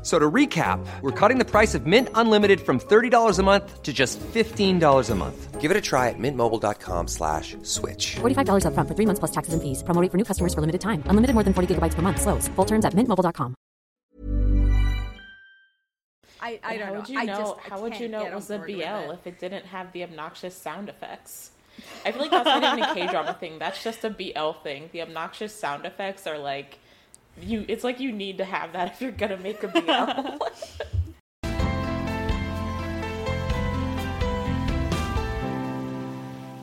F- So to recap, we're cutting the price of Mint Unlimited from $30 a month to just $15 a month. Give it a try at mintmobile.com slash switch. $45 upfront for three months plus taxes and fees. Promo rate for new customers for limited time. Unlimited more than 40 gigabytes per month. Slows. Full terms at mintmobile.com. I, I don't how know. would you I know? just, I how would you know it was a BL it. if it didn't have the obnoxious sound effects? I feel like that's not even a K drama thing. That's just a BL thing. The obnoxious sound effects are like you. It's like you need to have that if you're gonna make a BL.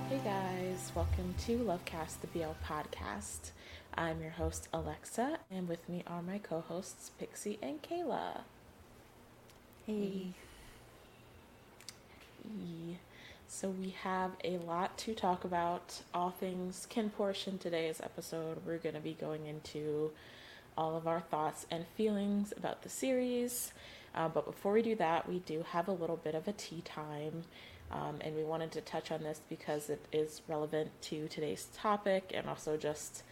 hey guys, welcome to Lovecast, the BL podcast. I'm your host Alexa, and with me are my co-hosts Pixie and Kayla. Hey. E. So we have a lot to talk about. All things KinnPorsche today's episode. We're going to be going into all of our thoughts and feelings about the series. Uh, but before we do that, we do have a little bit of a tea time. Um, and we wanted to touch on this because it is relevant to today's topic and also just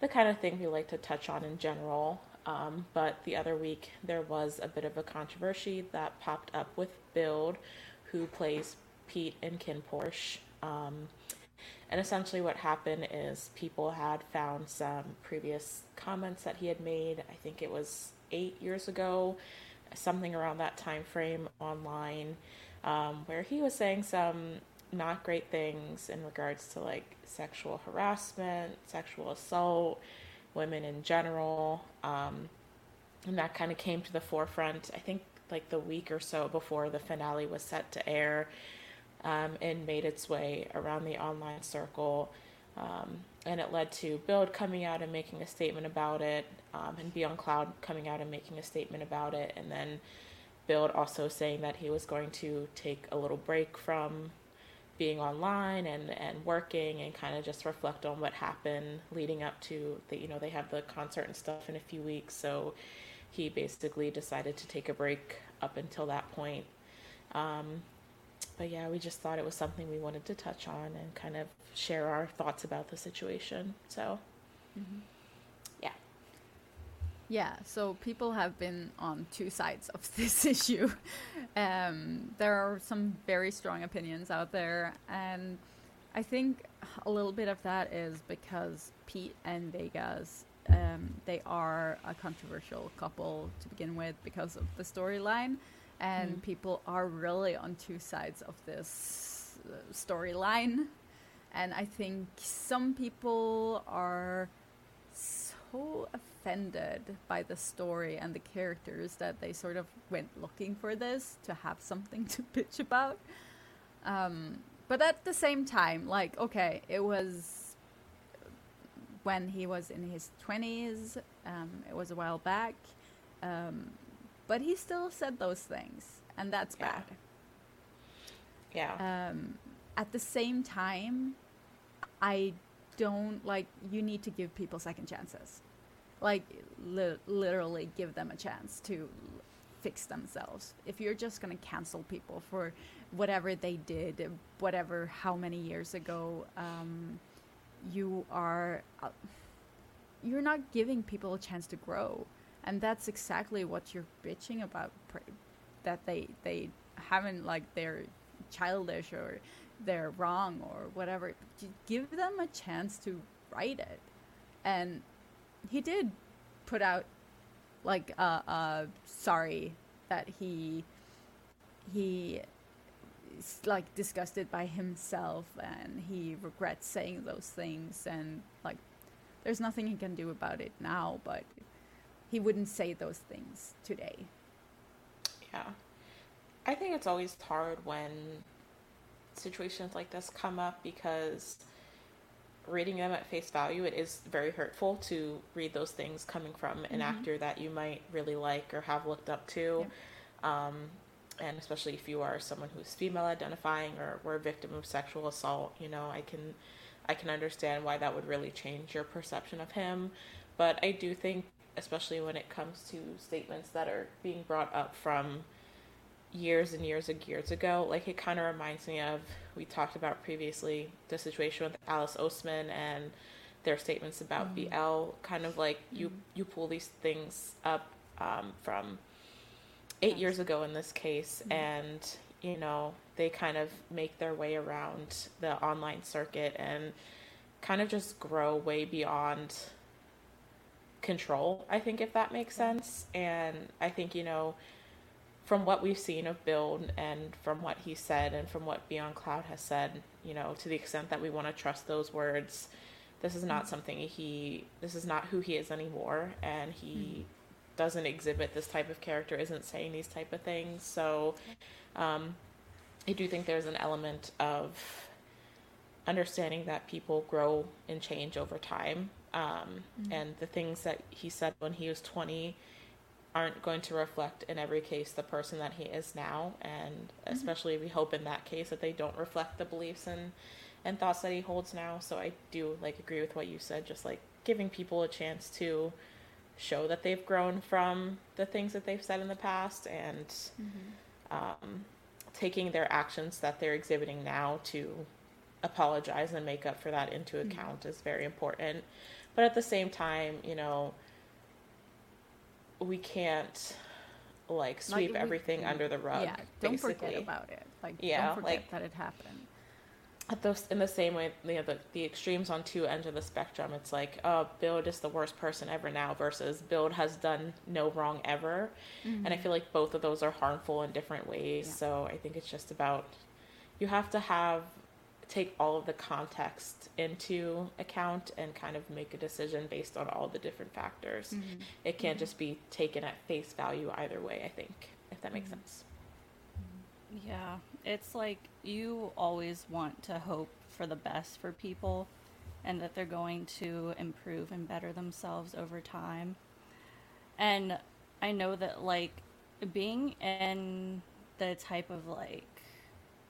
the kind of thing we like to touch on in general. Um, but the other week, there was a bit of a controversy that popped up with Build, who plays Pete and KinnPorsche. Um, and essentially, what happened is people had found some previous comments that he had made. I think it was eight years ago, something around that time frame online, um, where he was saying some not great things in regards to like sexual harassment, sexual assault, women in general. Um, and that kind of came to the forefront, I think, like the week or so before the finale was set to air um, and made its way around the online circle. Um, and it led to Build coming out and making a statement about it, um, and Be On Cloud coming out and making a statement about it, and then Build also saying that he was going to take a little break from being online and, and working and kind of just reflect on what happened leading up to the you know they have the concert and stuff in a few weeks so he basically decided to take a break up until that point um, but yeah we just thought it was something we wanted to touch on and kind of share our thoughts about the situation so. Yeah. Yeah, so people have been on two sides of this issue. Um, there are some very strong opinions out there, and I think a little bit of that is because Pete and Vegas, um, they are a controversial couple to begin with because of the storyline, and people are really on two sides of this uh, storyline. And I think some people are so offended by the story and the characters that they sort of went looking for this to have something to bitch about. Um, but at the same time, like, okay, it was when he was in his 20s, um, it was a while back, um, but he still said those things, and that's Yeah. bad. yeah Um, at the same time, I don't like you need to give people second chances. Like li- literally give them a chance to fix themselves. If you're just going to cancel people for whatever they did, whatever how many years ago, um, you are uh, you're not giving people a chance to grow. And that's exactly what you're bitching about that they they haven't like they're childish or they're wrong or whatever. Give them a chance to write it. And he did put out like uh, uh sorry that he he like disgusted by himself and he regrets saying those things and like there's nothing he can do about it now but he wouldn't say those things today Yeah. I think it's always hard when situations like this come up because reading them at face value, it is very hurtful to read those things coming from an actor that you might really like or have looked up to. Um, and especially if you are someone who's female identifying or were a victim of sexual assault, you know, I can I can understand why that would really change your perception of him. But I do think, especially when it comes to statements that are being brought up from years and years and years ago, like it kind of reminds me of we talked about previously the situation with Alice Oseman and their statements about mm-hmm. BL. Kind of like you mm-hmm. you pull these things up um, from eight years ago in this case, mm-hmm. and you know they kind of make their way around the online circuit and kind of just grow way beyond control. I think if that makes sense, and I think you know from what we've seen of Build and from what he said and from what Be On Cloud has said, you know, to the extent that we want to trust those words, this is not something he this is not who he is anymore and he doesn't exhibit this type of character, isn't saying these type of things. So um I do think there's an element of understanding that people grow and change over time. Um, And the things that he said when he was 20 aren't going to reflect in every case the person that he is now. And especially we hope in that case that they don't reflect the beliefs and, and thoughts that he holds now. So I do like agree with what you said, just like giving people a chance to show that they've grown from the things that they've said in the past and um, taking their actions that they're exhibiting now to apologize and make up for that into account is very important. But at the same time, you know, we can't like sweep we- everything under the rug. yeah don't forget basically. about it like Yeah, don't forget like- that it happened At those, in the same way, you know, the, the extremes on two ends of the spectrum, it's like, oh, Build is the worst person ever now versus Build has done no wrong ever. And I mm-hmm. feel like both of those are harmful in different ways. Yeah. So I think it's just about, you have to have, take all of the context into account and kind of make a decision based on all the different factors. Mm-hmm. It can't mm-hmm. just be taken at face value either way, I think, if that makes mm-hmm. sense. Yeah, it's like you always want to hope for the best for people and that they're going to improve and better themselves over time. And I know that, like, being in the type of, like,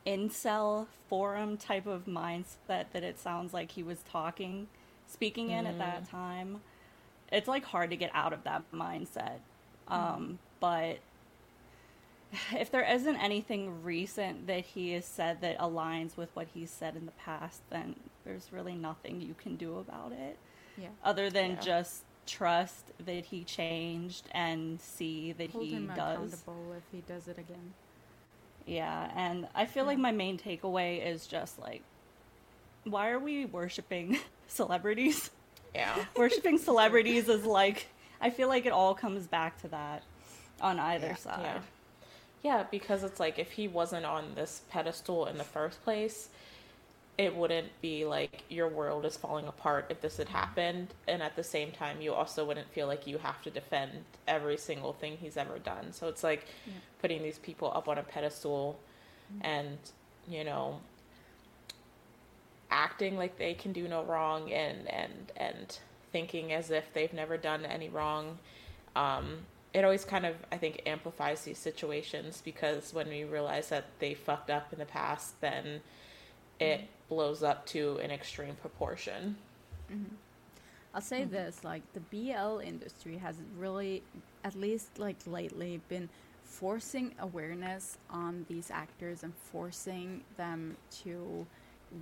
incel forum type of mindset that it sounds like he was talking, speaking in at that time, it's, like, hard to get out of that mindset. Um, but if there isn't anything recent that he has said that aligns with what he's said in the past, then there's really nothing you can do about it yeah other than Yeah. just trust that he changed and see that hold he him does. accountable if he does it again Yeah, and I feel like my main takeaway is just like, why are we worshiping celebrities? Yeah. worshiping celebrities is like, I feel like it all comes back to that on either Yeah, side. yeah. Yeah, because it's like if he wasn't on this pedestal in the first place, it wouldn't be like your world is falling apart if this had happened. And at the same time, you also wouldn't feel like you have to defend every single thing he's ever done. So it's like putting these people up on a pedestal and, you know, acting like they can do no wrong and and and thinking as if they've never done any wrong um it always kind of i think amplifies these situations because when we realize that they fucked up in the past then it blows up to an extreme proportion. I'll say this, like the BL industry has really, at least like lately, been forcing awareness on these actors and forcing them to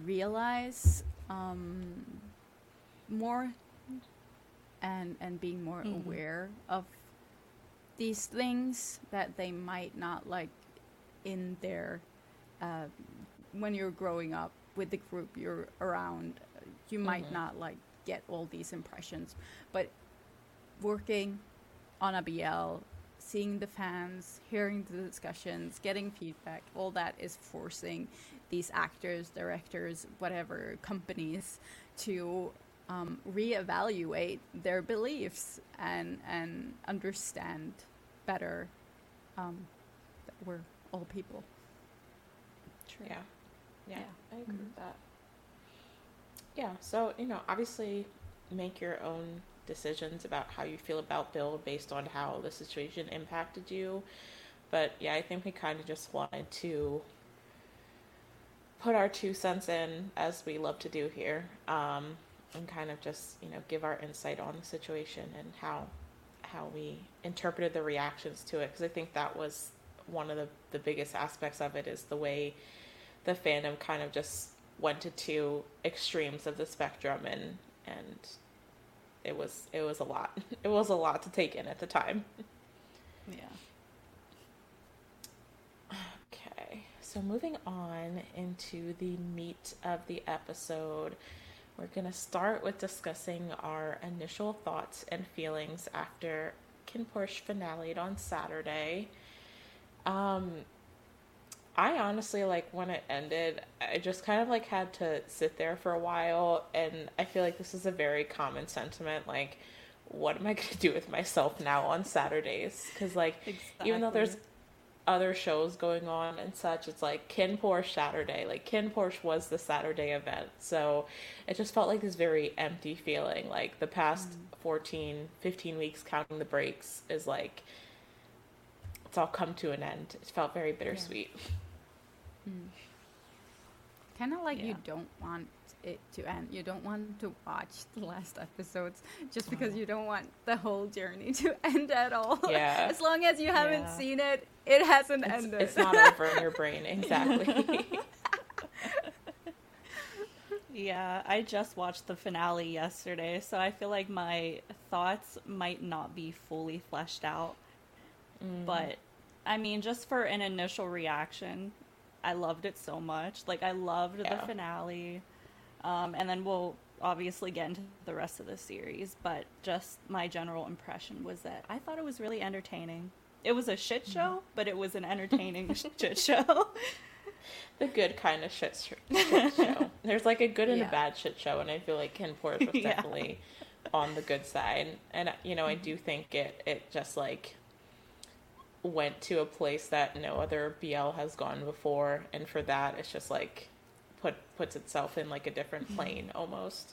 realize um, more and and being more aware of these things that they might not like in their uh, when you're growing up with the group you're around you might not like get all these impressions but working on a BL, seeing the fans, hearing the discussions, getting feedback, all that is forcing these actors, directors, whatever companies to um, reevaluate their beliefs and and understand better um, that we're all people. True. Yeah. Yeah. Yeah. I agree with that. Yeah, so you know, obviously make your own decisions about how you feel about Build based on how the situation impacted you. But yeah, I think we kind of just wanted to put our two cents in as we love to do here. Um, and kind of just, you know, give our insight on the situation and how how we interpreted the reactions to it because I think that was one of the, the biggest aspects of it is the way the fandom kind of just went to two extremes of the spectrum and and it was it was a lot. It was a lot to take in at the time. Yeah. Okay. So moving on into the meat of the episode, we're going to start with discussing our initial thoughts and feelings after KinnPorsche finale on Saturday. Um I honestly like when it ended, I just kind of like had to sit there for a while and I feel like this is a very common sentiment like what am I going to do with myself now on Saturdays cuz like even though there's other shows going on and such, it's like KinnPorsche Saturday. Like KinnPorsche was the Saturday event. So it just felt like this very empty feeling. Like the past mm. 14, 15 weeks counting the breaks is like it's all come to an end. It felt very bittersweet. Yeah. Mm. Kind of like yeah. you don't want it to end. You don't want to watch the last episodes just because oh. you don't want the whole journey to end at all. Yeah. as long as you haven't yeah. seen it, it hasn't it's, ended. It's not over in your brain. Exactly. yeah, I just watched the finale yesterday, so I feel like my thoughts might not be fully fleshed out. Mm. But I mean, just for an initial reaction, I loved it so much. Like I loved yeah. the finale. Um, and then we'll obviously get into the rest of the series, but just my general impression was that I thought it was really entertaining. It was a shit show, mm-hmm. but it was an entertaining shit show. the good kind of shit, sh- shit show. There's like a good and yeah. a bad shit show, and I feel like KinnPorsche was definitely yeah. on the good side. And you know, I do think it it just like went to a place that no other BL has gone before, and for that, it's just like put puts itself in like a different mm-hmm. plane mm-hmm. almost.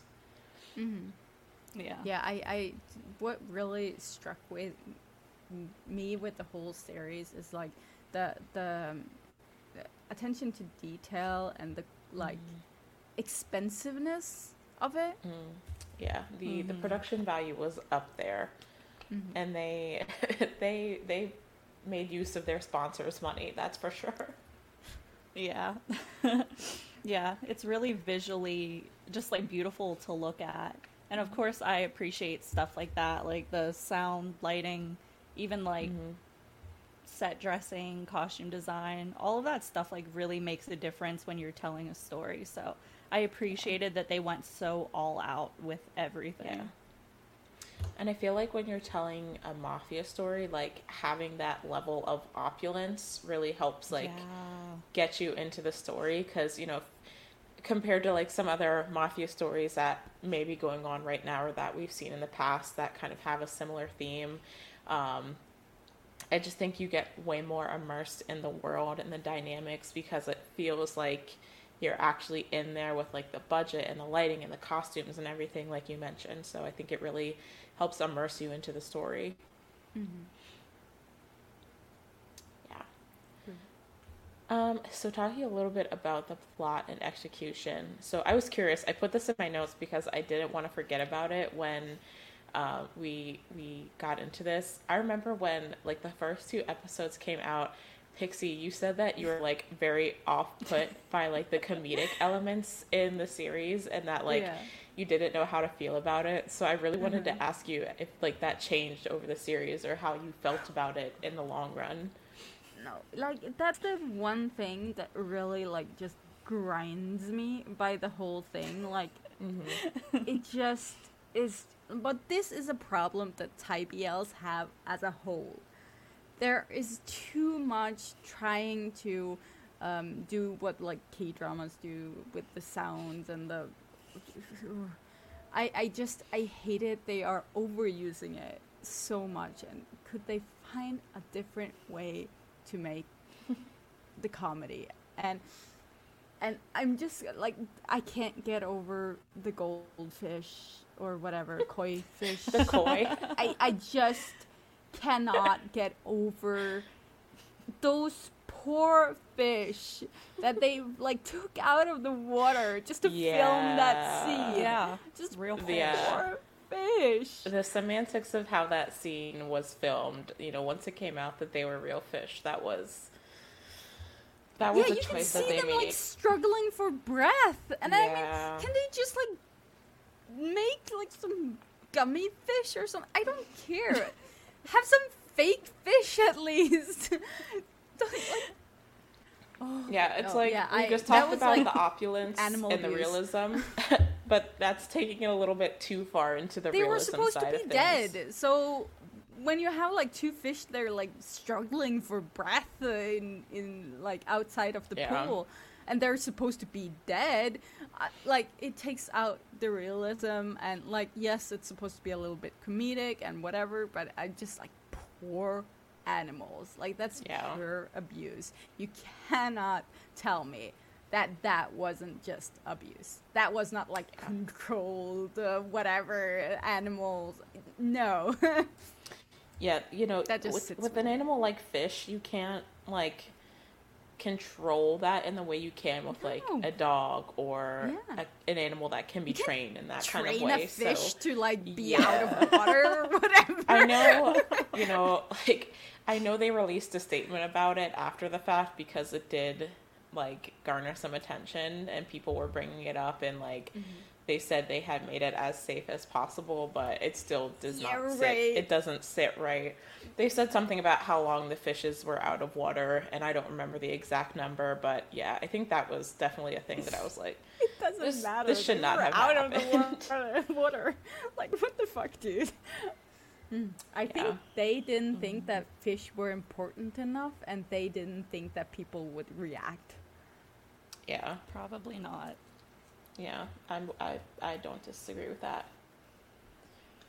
Mm-hmm. Yeah. Yeah. I, I what really struck with me with the whole series is like the the, um, the attention to detail and the like mm. expensiveness of it. Mm. Yeah, the mm-hmm. the production value was up there, mm-hmm. and they they they made use of their sponsors' money. That's for sure. Yeah. Yeah, it's really visually just like beautiful to look at. And of course, I appreciate stuff like that, like the sound, lighting, even like mm-hmm. set dressing, costume design, all of that stuff like really makes a difference when you're telling a story. So I appreciated that they went so all out with everything. Yeah. And I feel like when you're telling a mafia story, like having that level of opulence really helps like yeah. get you into the story because, you know, compared to like some other mafia stories that may be going on right now or that we've seen in the past that kind of have a similar theme. Um, I just think you get way more immersed in the world and the dynamics because it feels like you're actually in there with like the budget and the lighting and the costumes and everything, like you mentioned. So I think it really helps immerse you into the story. Mm-hmm. Um, so talking a little bit about the plot and execution. So I was curious. I put this in my notes because I didn't want to forget about it when uh, we we got into this. I remember when like the first two episodes came out. Pixie, you said that you were like very off put by like the comedic elements in the series, and that like yeah. you didn't know how to feel about it. So I really wanted mm-hmm. to ask you if like that changed over the series or how you felt about it in the long run No. Like that's the one thing that really like just grinds me by the whole thing. Like mm-hmm. it just is but this is a problem that Thai BLs have as a whole. There is too much trying to um, do what like K dramas do with the sounds and the. I I just I hate it. They are overusing it so much, and could they find a different way to make the comedy and and I'm just like I can't get over the goldfish or whatever koi fish. The koi. I I just cannot get over those poor fish that they like took out of the water just to film that scene. Yeah, just real poor Yeah. fish. the semantics of how that scene was filmed, you know, once it came out that they were real fish, that was that was yeah, a you can see that they them made. like struggling for breath, and I mean, can they just like make like some gummy fish or something? I don't care. Have some fake fish at least. Don't, oh, yeah, it's like yeah, we I- just talked about like, the opulence and the realism, but that's taking it a little bit too far into the they were realism supposed to be things. dead, so when you have like two fish, they're like struggling for breath in in like outside of the Yeah. pool, and they're supposed to be dead. Like it takes out the realism, and like yes, it's supposed to be a little bit comedic and whatever, but I just like poor animals. Like that's Yeah. pure abuse. You cannot tell me. That that wasn't just abuse. That was not like controlled, uh, whatever animals. No, Yeah, you know, That just with with an animal like fish, you can't like control that in the way you can with like a dog or Yeah. a, an animal that can be trained in that kind of train way. a fish so to like be Yeah. out of water or whatever. I know, you know, like I know they released a statement about it after the fact because it did like garner some attention and people were bringing it up and like Mm-hmm. They said they had made it as safe as possible, but it still does Yeah, not sit. right. It doesn't sit right. They said something about how long the fishes were out of water, and I don't remember the exact number, but yeah, I think that was definitely a thing that I was like, It doesn't This- matter. this should They not were have out of the water. water. Like what the fuck, dude? Hmm. I think they didn't think that fish were important enough, and they didn't think that people would react. yeah, Probably not. Yeah, I'm, I I don't disagree with that.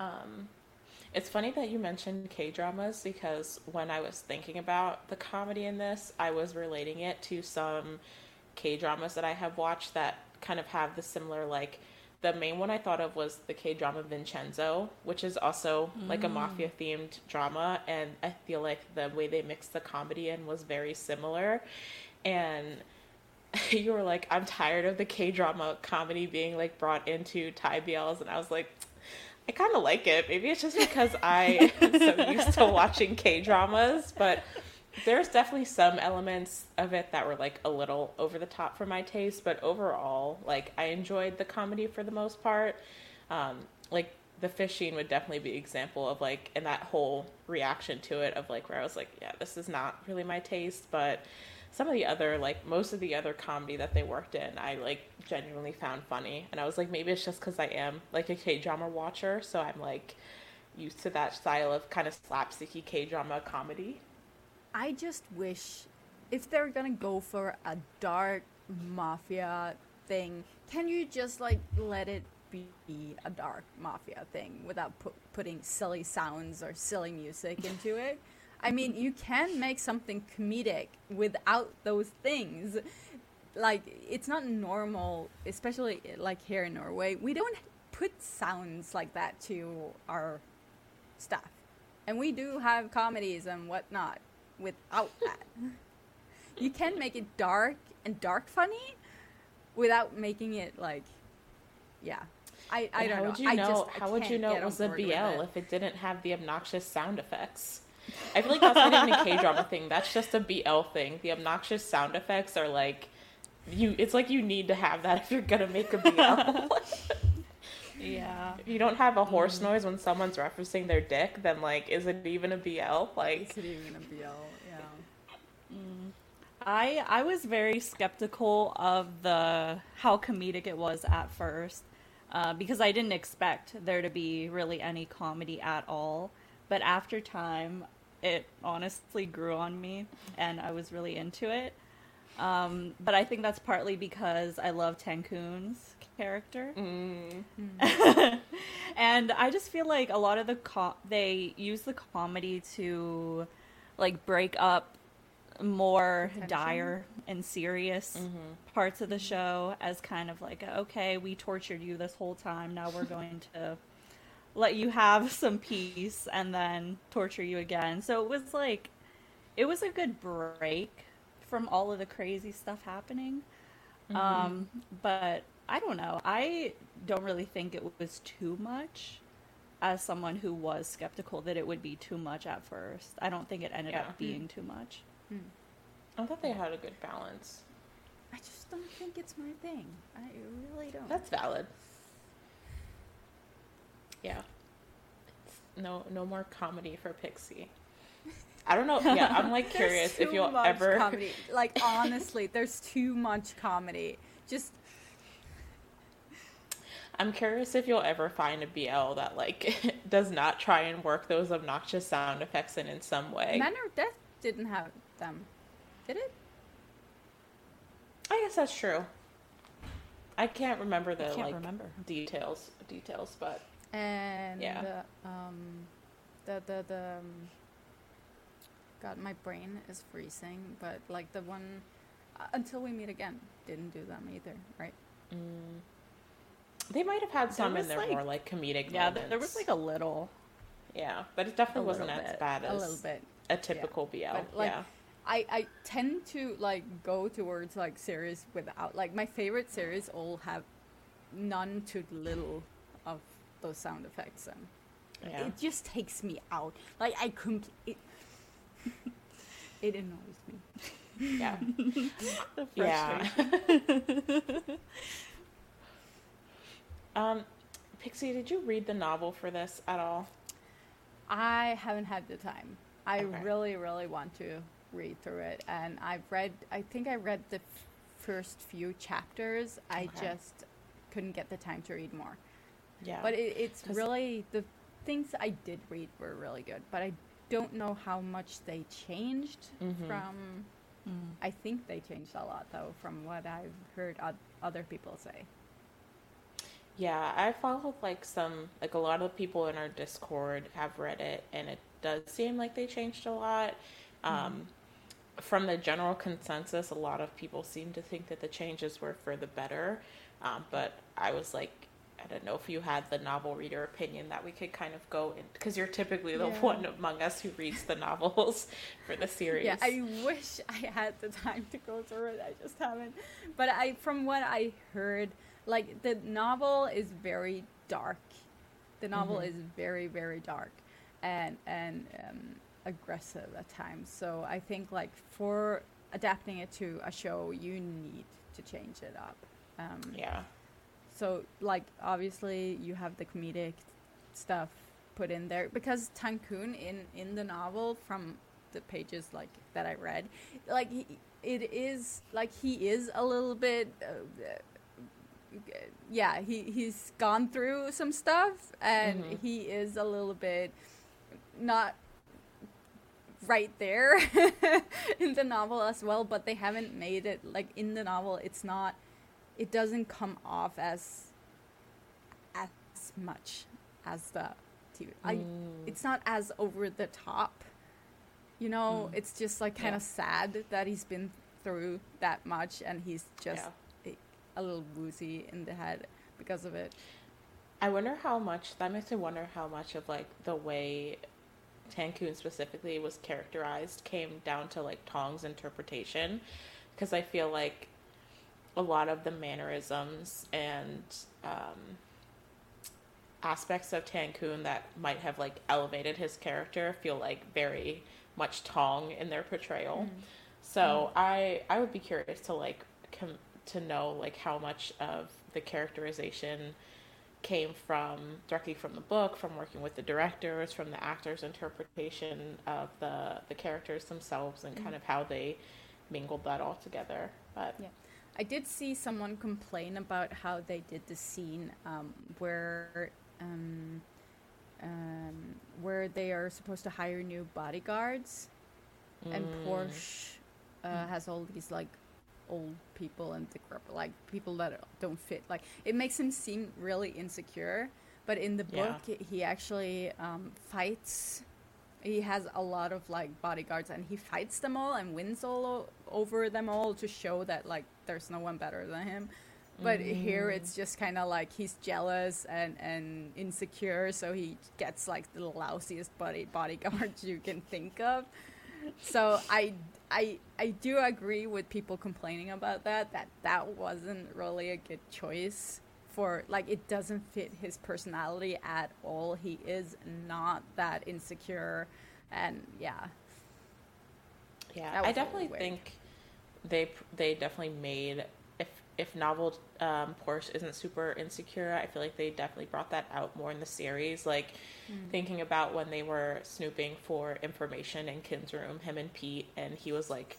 Um, it's funny that you mentioned K dramas because when I was thinking about the comedy in this, I was relating it to some K dramas that I have watched that kind of have the similar like. The main one I thought of was the K drama Vincenzo, which is also like a mafia themed drama, and I feel like the way they mixed the comedy in was very similar, and you were like, I'm tired of the K drama comedy being like brought into Thai BLs, and I was like, I kind of like it. Maybe it's just because I am so used to watching K dramas, but there's definitely some elements of it that were like a little over the top for my taste. But overall, like I enjoyed the comedy for the most part. Um, like the fishing would definitely be example of like, and that whole reaction to it of like where I was like, yeah, this is not really my taste, but some of the other like most of the other comedy that they worked in i like genuinely found funny and i was like maybe it's just because i am like a k-drama watcher so i'm like used to that style of kind of slapsticky k-drama comedy I just wish if they're gonna go for a dark mafia thing, can you just like let it be a dark mafia thing without pu- putting silly sounds or silly music into it? I mean, you can make something comedic without those things. Like it's not normal, especially like here in Norway. We don't put sounds like that to our stuff. And we do have comedies and whatnot without that. you can make it dark and dark funny without making it like, yeah. I, I don't how know. would you I know just, I how would you know it was a bl if it didn't have the obnoxious sound effects i feel like that's not even a k-drama thing that's just a bl thing the obnoxious sound effects are like you it's like you need to have that if you're gonna make a bl Yeah. if you don't have a horse noise when someone's referencing their dick then like is it even a bl like Is it even a BL? Yeah. I I was very skeptical of the how comedic it was at first. uh, because I didn't expect there to be really any comedy at all. But after time, it honestly grew on me, and I was really into it. Um, but I think that's partly because I love Tankhun's character, mm. and I just feel like a lot of the co- they use the comedy to like break up more Attention. dire and serious mm-hmm. parts of the show as kind of like okay we tortured you this whole time now we're going to let you have some peace and then torture you again so it was like it was a good break from all of the crazy stuff happening mm-hmm. um but i don't know i don't really think it was too much as someone who was skeptical that it would be too much at first i don't think it ended yeah. up being too much Hmm. I thought they had a good balance. I just don't think it's my thing. I really don't. That's valid. Yeah. It's no no more comedy for Pixie. I don't know. Yeah, I'm like curious if you'll ever comedy. Like honestly, there's too much comedy. Just I'm curious if you'll ever find a BL that like does not try and work those obnoxious sound effects in in some way. Manner of Death didn't have them. Did it? I guess that's true. I can't remember the can't like remember. details details, but and yeah. The, um, the the the um, God, my brain is freezing. But like the one uh, until we meet again didn't do them either, right? Mm. They might have had some in there like, more like comedic. Yeah, moments. there was like a little. Yeah, but it definitely wasn't as bad as a little bit a typical yeah. BL. But, like, yeah. I, I tend to like go towards like series without like my favorite series all have none to little of those sound effects and yeah. it just takes me out like I complete it, it annoys me yeah yeah um Pixie did you read the novel for this at all I haven't had the time I okay. really really want to read through it, and I've read. I think I read the f- first few chapters. I just couldn't get the time to read more. Yeah, but it, it's really the things I did read were really good, but I don't know how much they changed mm-hmm. from. Mm. I think they changed a lot though, from what I've heard other people say. Yeah, I followed like some, like a lot of the people in our Discord have read it, and it does seem like they changed a lot. Um, mm from the general consensus, a lot of people seem to think that the changes were for the better. Um, but I was like, I don't know if you had the novel reader opinion that we could kind of go in because you're typically the yeah. one among us who reads the novels for the series. Yeah, I wish I had the time to go through it. I just haven't. But I, from what I heard, like the novel is very dark. The novel mm-hmm. is very very dark, and and um, aggressive at times. So I think like for adapting it to a show, you need to change it up. Um, yeah. So like obviously you have the comedic stuff put in there because Tankhun in in the novel from the pages like that I read, like he, it is like he is a little bit. Uh, yeah, he he's gone through some stuff, and mm-hmm. he is a little bit not right there in the novel as well, but they haven't made it like in the novel. It's not. It doesn't come off as as much as the TV. Mm. I. It's not as over the top. You know, mm. it's just like kind of yeah. sad that he's been through that much and he's just yeah. a, a little woozy in the head because of it. I wonder how much that makes me wonder how much of like the way Tankhun specifically was characterized came down to like Tong's interpretation because I feel like a lot of the mannerisms and um, aspects of Tankhun that might have like elevated his character feel like very much Tong in their portrayal. Mm. So mm. I I would be curious to like com- to know like how much of the characterization came from directly from the book, from working with the directors, from the actors' interpretation of the the characters themselves, and mm-hmm. kind of how they mingled that all together. But yeah, I did see someone complain about how they did the scene um, where um, um, where they are supposed to hire new bodyguards, and Porsche uh, has all these like old people and decrepit, like people that don't fit. Like it makes him seem really insecure. But in the book, he- he actually um, fights. He has a lot of like bodyguards, and he fights them all and wins all o- over them all to show that like there's no one better than him. But here mm. it's just kind of like he's jealous and, and insecure, so he gets like the lousiest body bodyguards you can think of. So I, I, I do agree with people complaining about that. That that wasn't really a good choice for like it doesn't fit his personality at all. He is not that insecure, and yeah, Yeah, I definitely little weird. think they they definitely made if if novel um, Porsche isn't super insecure, I feel like they definitely brought that out more in the series. Like Mm. thinking about when they were snooping for information in Kim's room, him and Pete, and he was like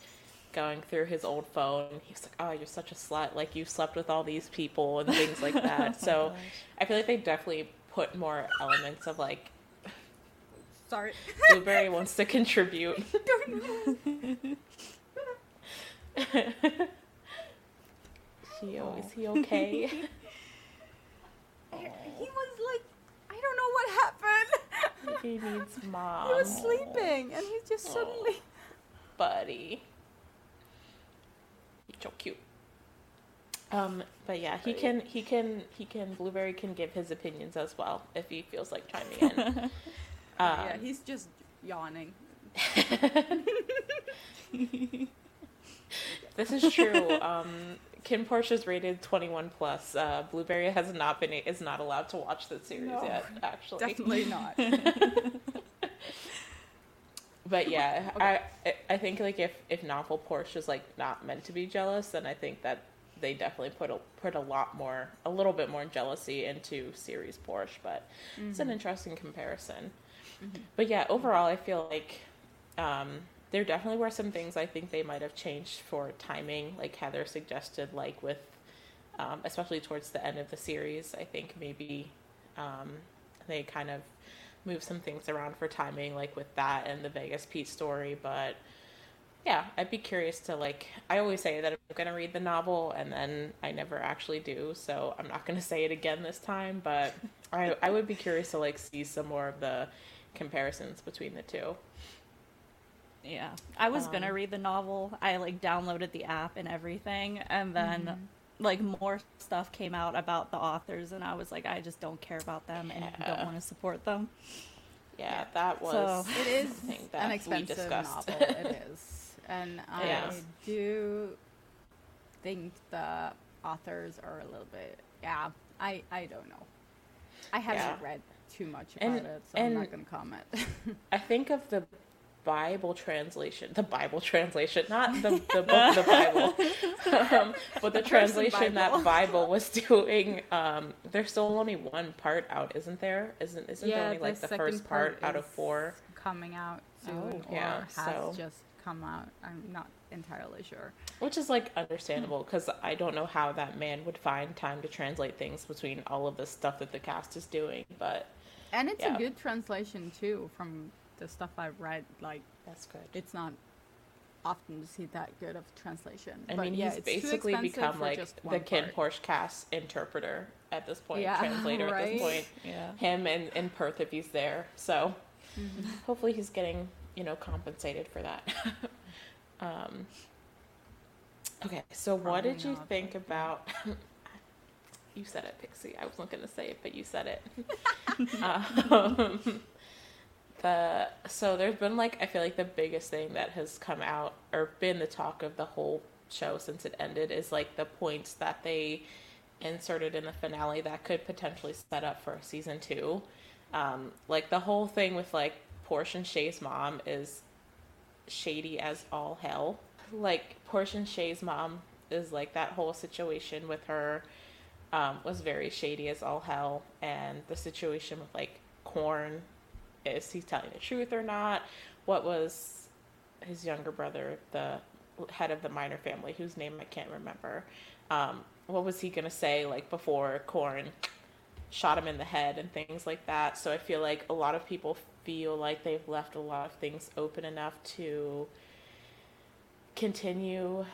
going through his old phone. He's like, "Oh, you're such a slut! Like you slept with all these people and things like that." so I feel like they definitely put more elements of like sorry. Blueberry wants to contribute. she, oh, is he okay? he was like, I don't know what happened. he needs mom. he was sleeping, and he just suddenly. buddy. He's so cute. Um, but yeah, he can he can he can Blueberry can give his opinions as well if he feels like chiming in. um, yeah, he's just yawning. This is true. Um, Kim Porsche is rated twenty one plus. Uh, Blueberry has not been is not allowed to watch this series No, yet. Actually, Definitely not. But yeah, I I think like if if novel Porsche is like not meant to be jealous, then I think that they definitely put a put a lot more, a little bit more jealousy into series Porsche. But it's an interesting comparison. But yeah, overall, I feel like um, there definitely were some things I think they might have changed for timing, like Heather suggested, like with um, especially towards the end of the series. I think maybe um, they kind of move some things around for timing, like with that and the Vegas Pete story. But yeah, I'd be curious to like. I always say that I'm gonna read the novel, and then I never actually do. So I'm not gonna say it again this time. But I I would be curious to like see some more of the comparisons between the two. Yeah. I was gonna um, read the novel. I like downloaded the app and everything, and then mm-hmm. like more stuff came out about the authors, and I was like, I just don't care about them and Yeah. don't want to support them. Yeah, that was. So- It is thing that an we expensive novel. It is, and I Yeah. do think the authors are a little bit. Yeah, I I don't know. I haven't Yeah. read too much about And- it, so I'm not going to comment. I think of the Bible translation, the Bible translation, not the, the book, of the Bible, um, but the translation that Bible. Bible was doing. Um, there's still only one part out, isn't there? Isn't isn't there only like the, first part, out of four? coming out soon, Oh, or yeah, has so- just come out. I'm not entirely sure. Which is like understandable because I don't know how that man would find time to translate things between all of the stuff that the cast is doing, but And it's Yeah. a good translation too, from the stuff I've read. Like that's good. it's not often to see that good of translation. I but mean, yeah, he's it's basically become like the Ken part. Porsche cast interpreter at this point, Yeah, translator at this point. Yeah. Him and in Perth if he's there. So Mm-hmm. hopefully he's getting you know compensated for that. um, okay, so what did you not, think but about? you said it, Pixie. I wasn't gonna say it, but you said it. um, the so there's been like I feel like the biggest thing that has come out or been the talk of the whole show since it ended is like the points that they inserted in the finale that could potentially set up for season two. Um, like the whole thing with like Porsche and Chay's mom is shady as all hell. Like Porsche and Chay's mom is like that whole situation with her um, was very shady as all hell, and the situation with like Korn is he telling the truth or not? What was his younger brother, the head of the Minor family, whose name I can't remember. Um, what was he gonna say like before Korn shot him in the head and things like that? So I feel like a lot of people feel like they've left a lot of things open enough to continue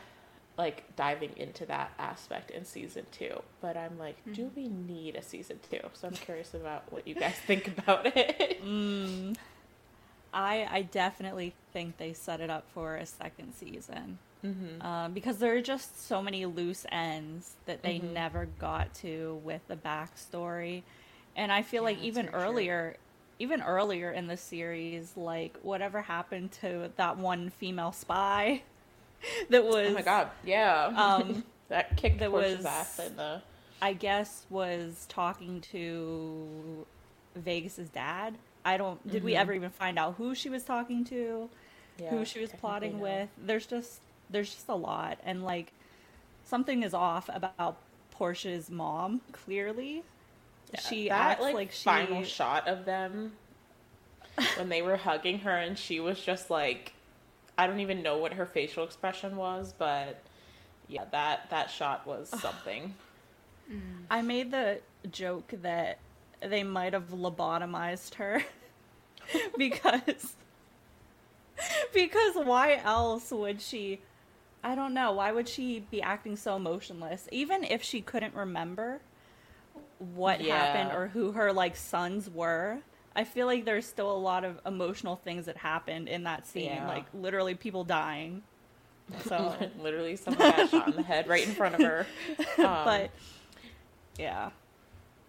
like diving into that aspect in season two. But I'm like, mm-hmm. do we need a season two? So I'm curious about what you guys think about it. Mm. I I definitely think they set it up for a second season. Mm-hmm. Um, because there are just so many loose ends that they mm-hmm. never got to with the backstory, and I feel yeah, like even earlier, true. even earlier in the series, like whatever happened to that one female spy that was oh my god yeah um that kicked that was ass in the I guess was talking to Vegas's dad. I don't did mm-hmm. we ever even find out who she was talking to? Yeah, who she was plotting with. There's just there's just a lot and like something is off about Porsche's mom clearly. Yeah, she that, acts like, like she final shot of them when they were hugging her and she was just like I don't even know what her facial expression was, but yeah, that that shot was something. Mm. I made the joke that they might have lobotomized her because because why else would she I don't know, why would she be acting so emotionless even if she couldn't remember what yeah. happened or who her like sons were? I feel like there's still a lot of emotional things that happened in that scene, yeah. like literally people dying. So literally someone got shot in the head right in front of her. Um, but yeah,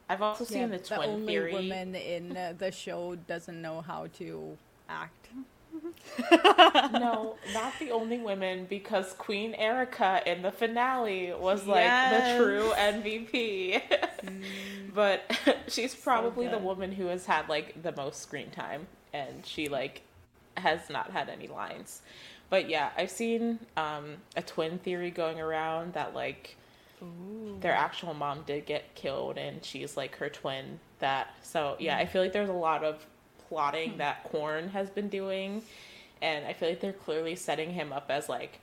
I've also seen yeah, the twin the only theory. woman in uh, the show doesn't know how to act. no, not the only women because Queen Erica in the finale was like yes. the true MVP. But she's probably so the woman who has had like the most screen time and she like has not had any lines. But yeah, I've seen um, a twin theory going around that like Ooh. their actual mom did get killed and she's like her twin that so yeah. I feel like there's a lot of plotting hmm. that Korn has been doing and I feel like they're clearly setting him up as like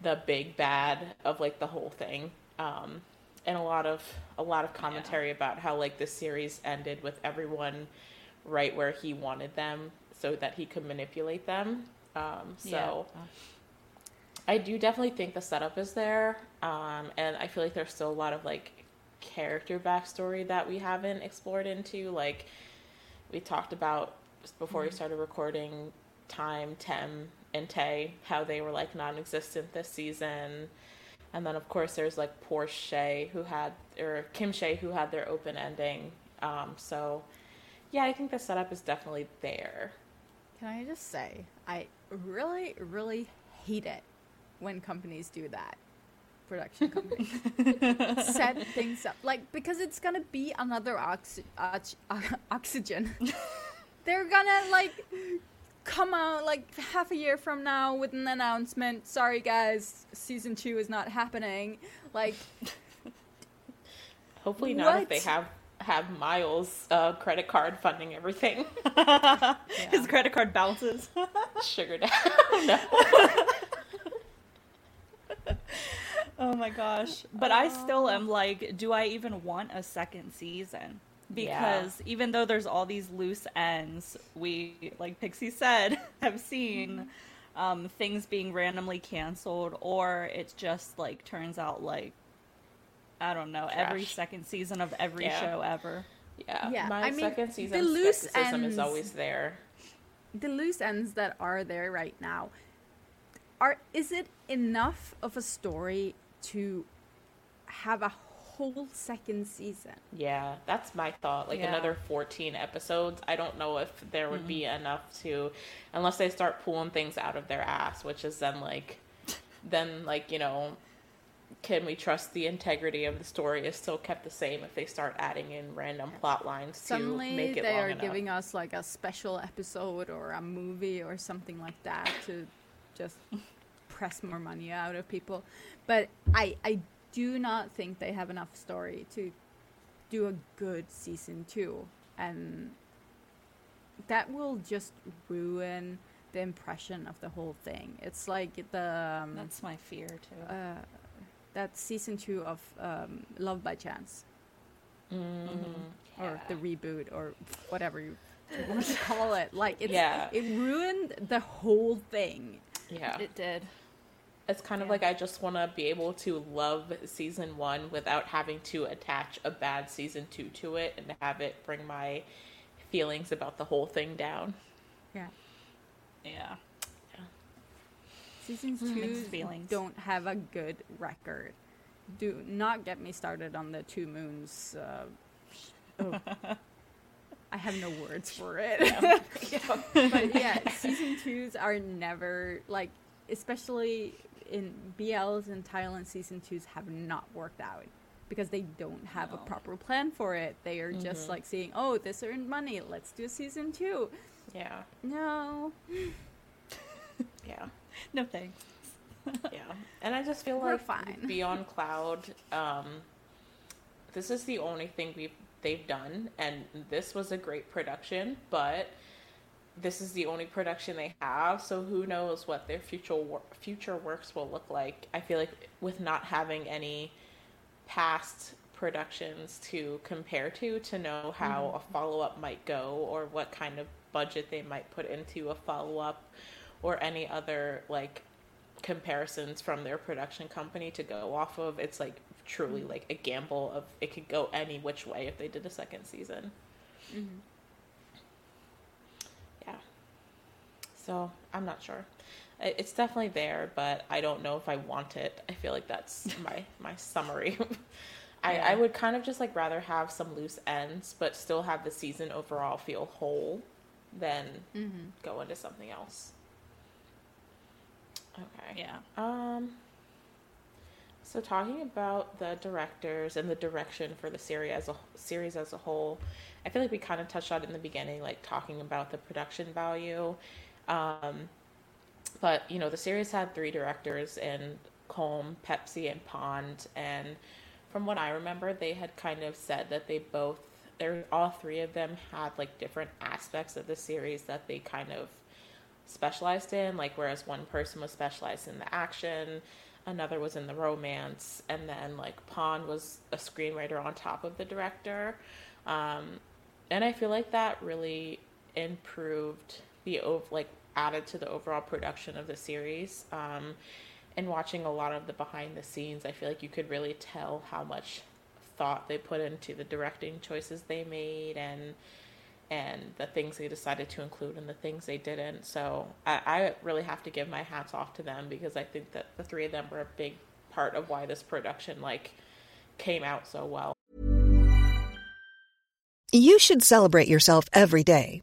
the big bad of like the whole thing. Um, and a lot of a lot of commentary yeah. about how like this series ended with everyone right where he wanted them so that he could manipulate them. Um, so yeah. I do definitely think the setup is there. Um, and I feel like there's still a lot of like character backstory that we haven't explored into. Like we talked about before mm-hmm. we started recording time, Tem and Tay, how they were like non-existent this season. And then of course there's like Porchay who had or Kim Chay who had their open ending. Um, so yeah, I think the setup is definitely there. Can I just say I really, really hate it when companies do that. Production companies set things up like because it's gonna be another oxy- ox- oxygen. They're gonna like come out like half a year from now with an announcement. Sorry, guys, season two is not happening. Like, hopefully not what? if they have have Mile's uh, credit card funding everything. yeah. His credit card bounces. Sugar down. oh my gosh! But I still am like, do I even want a second season? Because yeah. even though there's all these loose ends, we, like Pixie said, have seen um, things being randomly canceled, or it just like turns out like I don't know Trash. every second season of every yeah. show ever. Yeah, yeah. My I mean, second season the loose skepticism ends, is always there. The loose ends that are there right now are is it enough of a story to have a whole second season. Yeah, that's my thought. Like yeah. another 14 episodes. I don't know if there would mm-hmm. be enough to, unless they start pulling things out of their ass, which is then like, then like, you know, can we trust the integrity of the story is still kept the same if they start adding in random plot lines to Suddenly make it they are enough. giving us like a special episode or a movie or something like that to just press more money out of people. But I I do not think they have enough story to do a good season two, and that will just ruin the impression of the whole thing. It's like the um, That's my fear too. uh, that season two of um, Love by Chance or the reboot or whatever you want to call it. Like it's, Yeah. it ruined the whole thing. Yeah. it did. It's kind of Yeah. like I just want to be able to love season one without having to attach a bad season two to it and have it bring my feelings about the whole thing down. Yeah. Yeah. Season Mixed two feelings. don't have a good record. Do not get me started on the Two Moons. Uh, oh. I have no words for it. but yeah, season twos are never like, especially in BLs in Thailand. Season twos have not worked out because they don't have a proper plan for it. They are just like saying, "Oh, this earned money. Let's do season two. Yeah. No, Yeah. No thanks. yeah and i just feel We're like fine. Be On Cloud um this is the only thing we've they've done and this was a great production but this is the only production they have so who knows what their future wor- future works will look like. I feel like with not having any past productions to compare to to know how mm-hmm. a follow-up might go or what kind of budget they might put into a follow-up or any other like comparisons from their production company to go off of it's like truly mm-hmm. like a gamble of it could go any which way if they did a second season. Yeah so i'm not sure. It's definitely there but i don't know if i want it. I feel like that's my my summary. I, I would kind of just like rather have some loose ends but still have the season overall feel whole than go into something else. Okay. Yeah. um so talking about the directors and the direction for the series as a series as a whole, I feel like we kind of touched on it in the beginning, like talking about the production value. Um, but you know, the series had three directors in Colm, Pepsi, and Pond, and from what I remember, they had kind of said that they both, they're all three of them had like different aspects of the series that they kind of specialized in like whereas one person was specialized in the action another was in the romance and then like pond was a screenwriter on top of the director. Um, and i feel like that really improved the ov- like added to the overall production of the series um, and watching a lot of the behind the scenes i feel like you could really tell how much thought they put into the directing choices they made and and the things they decided to include and the things they didn't. So I, I really have to give my hats off to them because I think that the three of them were a big part of why this production like came out so well. You should celebrate yourself every day,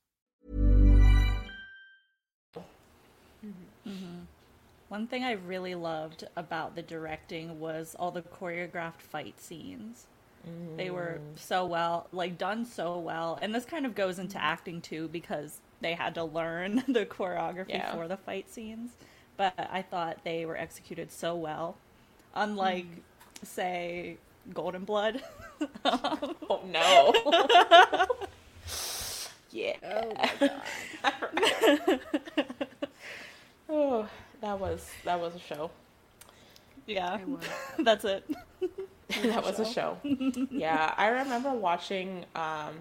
One thing I really loved about the directing was all the choreographed fight scenes. They were mm. so well, like done so well. And this kind of goes into acting too because they had to learn the choreography Yeah. for the fight scenes. But I thought they were executed so well. Unlike, mm. say, Golden Blood. oh no. yeah. Oh, oh. That was that was a show. Yeah, that's it. that was a show. yeah, I remember watching. Um,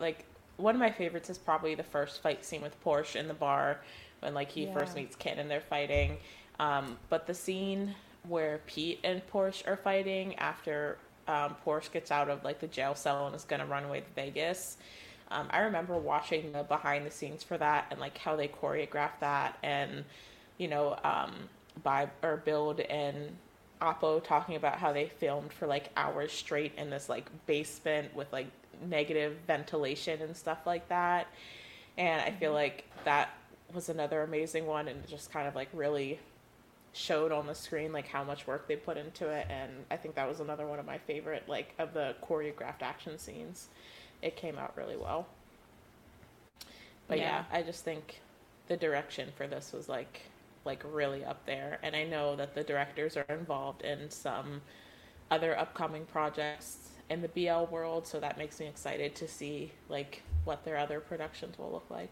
like one of my favorites is probably the first fight scene with Porsche in the bar when like he first meets Kinn and they're fighting. Um, but the scene where Pete and Porsche are fighting after um, Porsche gets out of like the jail cell and is gonna run away to Vegas. Um, I remember watching the behind the scenes for that and like how they choreographed that and you know um, by or Build and Apo talking about how they filmed for like hours straight in this like basement with like negative ventilation and stuff like that. And I feel like that was another amazing one and just kind of like really showed on the screen like how much work they put into it and I think that was another one of my favorite like of the choreographed action scenes. It came out really well. But yeah, Yeah. I just think the direction for this was like like really up there and I know that the directors are involved in some other upcoming projects in the BL world, so that makes me excited to see like what their other productions will look like.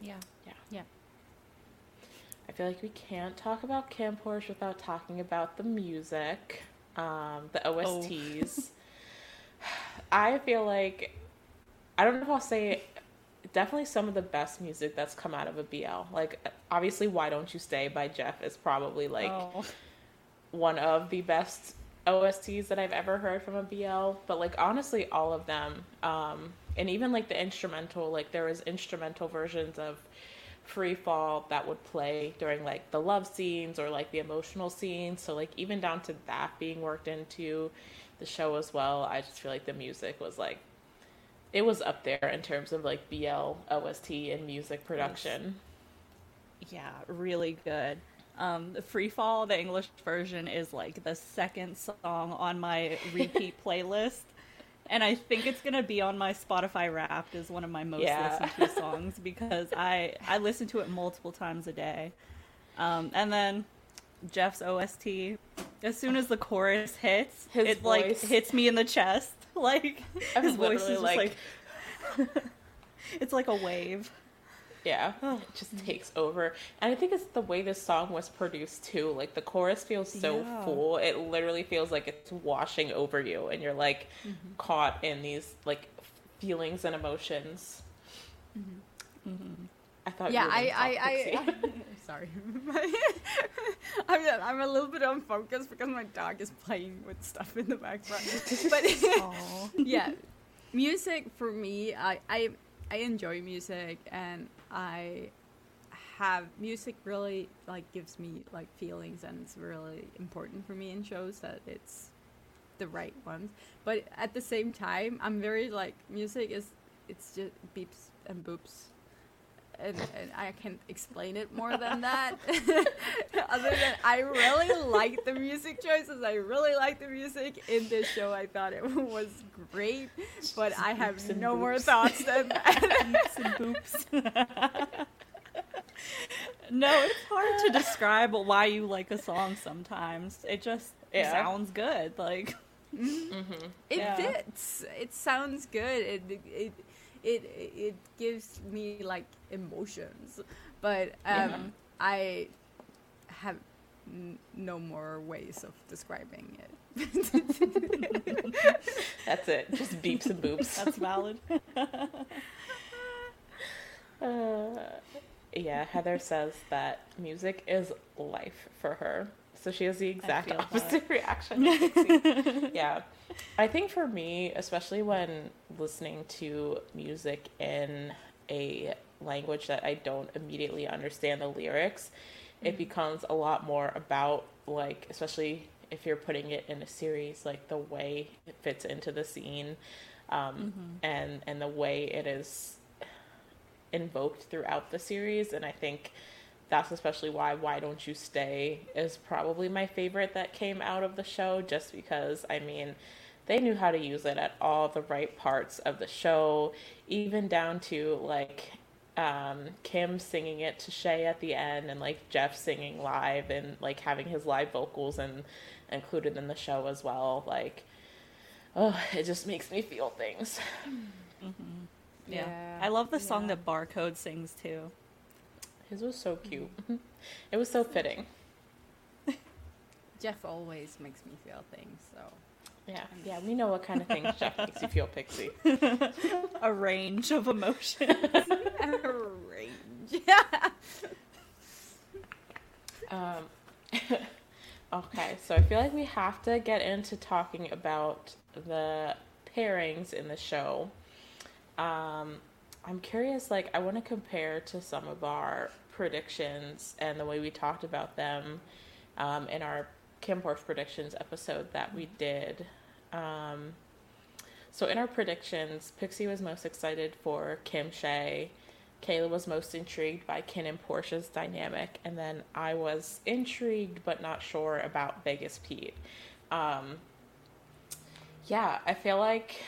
Yeah. Yeah. Yeah. I feel like we can't talk about KinnPorsche without talking about the music, um, the OSTs. I feel like I don't know if I'll say definitely some of the best music that's come out of a BL. Like obviously Why Don't You Stay by Jeff is probably like Oh. one of the best OSTs that I've ever heard from a BL. But like honestly, all of them, um, and even like the instrumental, like there was instrumental versions of Free Fall that would play during like the love scenes or like the emotional scenes. So like even down to that being worked into the show as well. I just feel like the music was like it was up there in terms of like BL OST and music production. Yeah, really good. Um, the Free Fall, the English version, is like the second song on my repeat playlist. And I think it's gonna be on my Spotify Wrapped as one of my most Yeah. listened to songs because I I listen to it multiple times a day. Um, and then Jeff's OST, as soon as the chorus hits, His it like hits me in the chest. Like I was his voice is literally just like, it's like a wave. Yeah, it just takes over. And I think it's the way this song was produced too. Like the chorus feels so Yeah. full. It literally feels like it's washing over you and you're like Mm-hmm. caught in these like feelings and emotions. I thought yeah, you were I, gonna I, talk, I, Pixie. I, sorry. I'm, I'm a little bit unfocused because my dog is playing with stuff in the background. but yeah, music for me, I, I, I enjoy music and I have music really like gives me like feelings and it's really important for me in shows that it's the right ones. But at the same time, I'm very like music is it's just beeps and boops and, and I can't explain it more than that. Other than I really like the music choices. I really like the music in this show. I thought it was great, but I have Boops no more thoughts than that. Boops. no, it's hard to describe why you like a song sometimes. It just Yeah. sounds good. Like mm-hmm. Mm-hmm. It Yeah. fits. It sounds good. It it it it gives me like emotions, but um, I have n- no more ways of describing it. That's it. Just beeps and boops. that's valid. Uh, Yeah, Heather says that music is life for her. So she has the exact feel opposite reaction. yeah. I think for me, especially when listening to music in a language that I don't immediately understand the lyrics, it becomes a lot more about like especially if you're putting it in a series like the way it fits into the scene um, and and the way it is invoked throughout the series and i think that's especially why why don't you stay is probably my favorite that came out of the show just because i mean they knew how to use it at all the right parts of the show even down to like um, kim singing it to chay at the end and like jeff singing live and like having his live vocals and included in the show as well like oh it just makes me feel things Yeah. Yeah, I love the song yeah. that Barcode sings too. His was so cute it was so fitting Jeff always makes me feel things. So yeah yeah we know what kind of things jeff makes you feel pixie A range of emotions. A range. Um, okay, so I feel like we have to get into talking about the pairings in the show. Um, I'm curious, like, I want to compare to some of our predictions and the way we talked about them um, in our KinnPorsche predictions episode that we did. Um, so, in our predictions, Pixie was most excited for Kim Chay. Kayla was most intrigued by Kinn and Porsche's dynamic, and then I was intrigued but not sure about Vegas Pete. Um, yeah, I feel like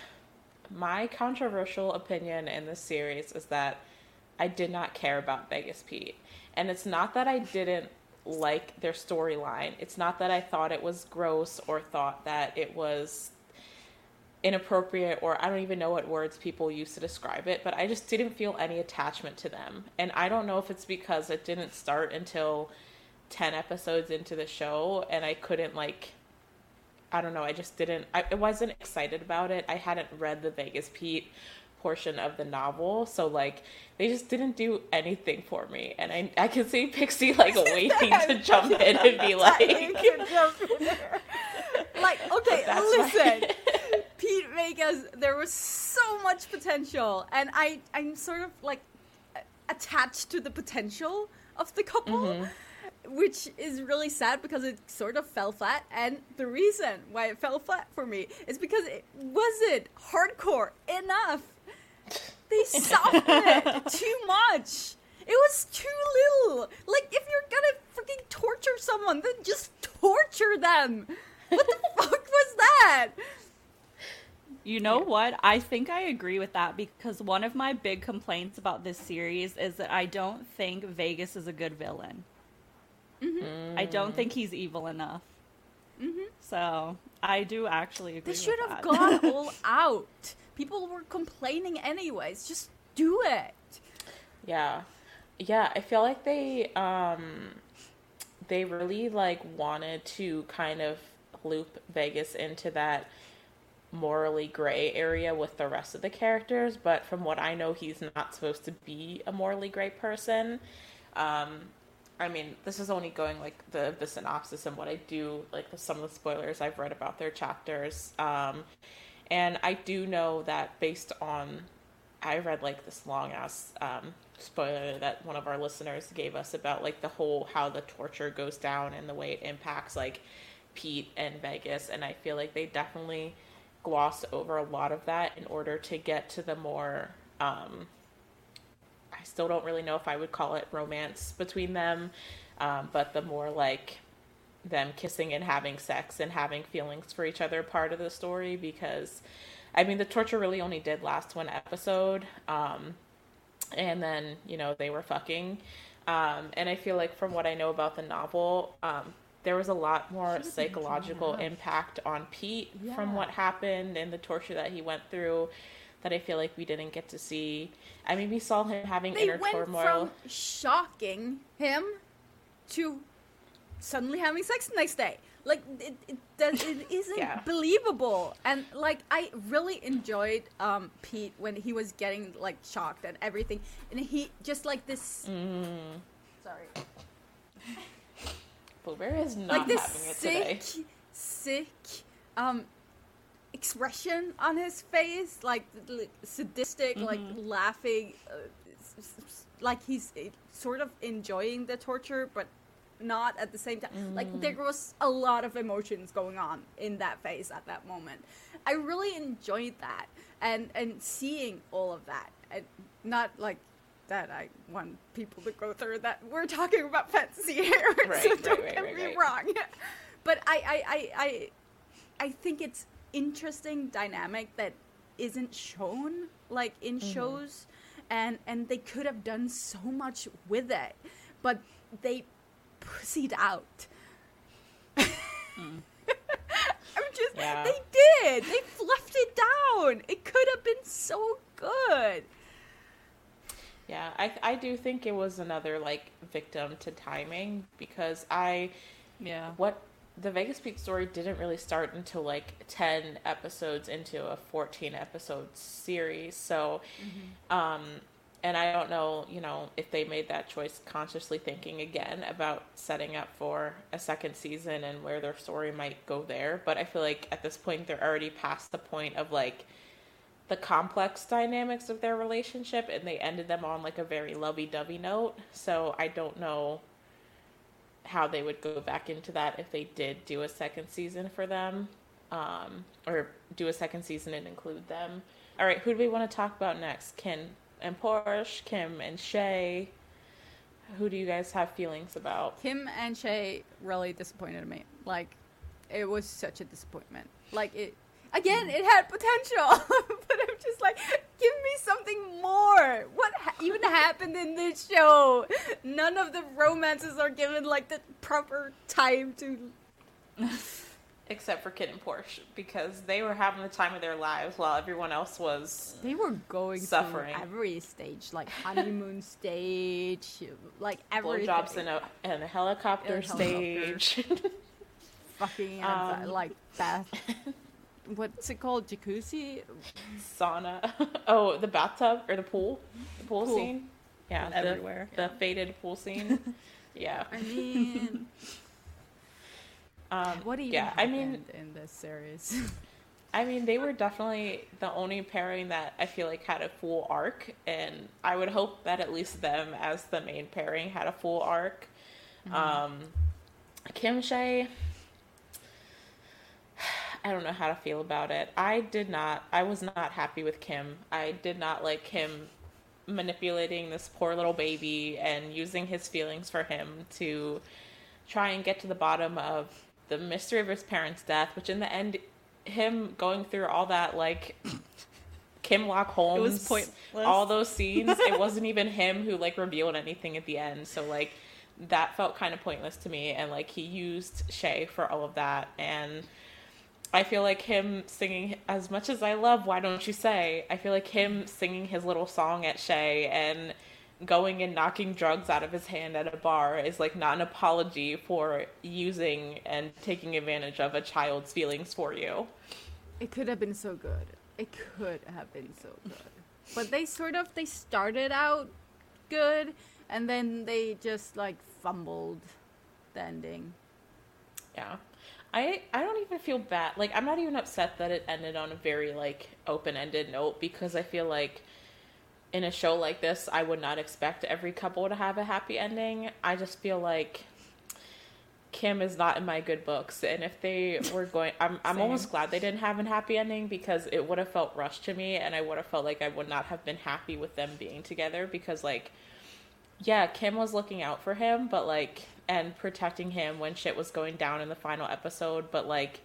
my controversial opinion in this series is that I did not care about Vegas Pete. And it's not that I didn't like their storyline, it's not that I thought it was gross or thought that it was inappropriate or I don't even know what words people use to describe it, but I just didn't feel any attachment to them. And I don't know if it's because it didn't start until 10 episodes into the show and I couldn't like I don't know, I just didn't I, I wasn't excited about it. I hadn't read the Vegas Pete portion of the novel, so like they just didn't do anything for me. And I I can see Pixie like waiting to jump in and be like like, okay, listen. right. Pete Vegas, there was so much potential, and I, I'm sort of like attached to the potential of the couple, Mm-hmm. Which is really sad because it sort of fell flat. And the reason why it fell flat for me is because it wasn't hardcore enough. They softened it too much. It was too little. Like, if you're gonna freaking torture someone, then just torture them. What the fuck was that? You know what? I think I agree with that because one of my big complaints about this series is that I don't think Vegas is a good villain. I don't think he's evil enough. So I do actually agree. They should have that. gone all out. People were complaining anyways. Just do it. Yeah. Yeah, I feel like they um they really like wanted to kind of loop Vegas into that morally gray area with the rest of the characters, but from what I know he's not supposed to be a morally gray person. Um I mean, this is only going like the the synopsis and what I do like the, some of the spoilers I've read about their chapters. Um and I do know that based on I read like this long ass um, spoiler that one of our listeners gave us about like the whole how the torture goes down and the way it impacts like Pete and Vegas, and I feel like they definitely glossed over a lot of that in order to get to the more. Um, I still don't really know if I would call it romance between them, um, but the more like them kissing and having sex and having feelings for each other part of the story because I mean the torture really only did last one episode um and then you know they were fucking. Um and I feel like from what I know about the novel um there was a lot more psychological impact on Pete from what happened and the torture that he went through that I feel like we didn't get to see. I mean, we saw him having They inner went turmoil. from shocking him to suddenly having sex the next day. like it, it does it isn't Yeah. believable and like i really enjoyed um pete when he was getting like shocked and everything and he just like this Mm. sorry Blueberry is not like this having it today. sick sick um expression on his face like l- sadistic like Mm-hmm. laughing uh, like he's uh, sort of enjoying the torture but not at the same time Mm. like there was a lot of emotions going on in that face at that moment i really enjoyed that and and seeing all of that and not like that I want people to go through that. We're talking about fantasy here, Right, so right, don't right, get me wrong. But I, I, I, I, I think it's interesting dynamic that isn't shown like in Mm-hmm. shows, and and they could have done so much with it, but they pussied out. I'm just Yeah. they did. They fluffed it down. It could have been so good. Yeah, I I do think it was another like victim to timing because I Yeah. what the Vegas Pete story didn't really start until like 10 episodes into a 14 episode series. So um and I don't know, you know, if they made that choice consciously thinking again about setting up for a second season and where their story might go there, but I feel like at this point they're already past the point of like the complex dynamics of their relationship and they ended them on like a very lovey-dovey note. So I don't know how they would go back into that if they did do a second season for them um, or do a second season and include them. All right, who do we want to talk about next? Kinn and Porsche, Kim and Chay. Who do you guys have feelings about? Kim and Chay really disappointed me. Like, it was such a disappointment. Like it again, it had potential, but I'm just like, give me something more. What ha- even happened in this show? None of the romances are given like the proper time to. Except for Kinn and Porsche, because they were having the time of their lives while everyone else was They were going Suffering. every stage, like honeymoon stage, like every blowjobs in a in a helicopter In a helicopter. stage. fucking Um, like bath. What's it called? Jacuzzi? sauna. Oh, the bathtub or the pool, the pool, Pool. scene. Yeah, the- Everywhere. The, faded pool scene. yeah. I mean, Um, what even yeah, I mean, in this series? I mean, they were definitely the only pairing that I feel like had a full arc, and I would hope that at least them as the main pairing had a full arc. Um, Kim Chay, I don't know how to feel about it. I did not. I was not happy with Kim. I did not like him manipulating this poor little baby and using his feelings for him to try and get to the bottom of the mystery of his parents' death, which in the end, him going through all that, like, Kim Lock Holmes, was pointless. all those scenes, it wasn't even him who, like, revealed anything at the end. So, like, that felt kind of pointless to me. And, like, he used Chay for all of that. And I feel like him singing, as much as I love Why Don't You Say, I feel like him singing his little song at Chay and going and knocking drugs out of his hand at a bar is like not an apology for using and taking advantage of a child's feelings for you. it could have been so good. It could have been so good. But they sort of they started out good, and then they just like fumbled the ending. Yeah. I I don't even feel bad. Like I'm not even upset that it ended on a very like open-ended note because I feel like in a show like this, I would not expect every couple to have a happy ending. I just feel like Kim is not in my good books, and if they were going, I'm I'm almost glad they didn't have a happy ending because it would have felt rushed to me, and I would have felt like I would not have been happy with them being together because like, yeah, Kim was looking out for him, but like, and protecting him when shit was going down in the final episode, but like,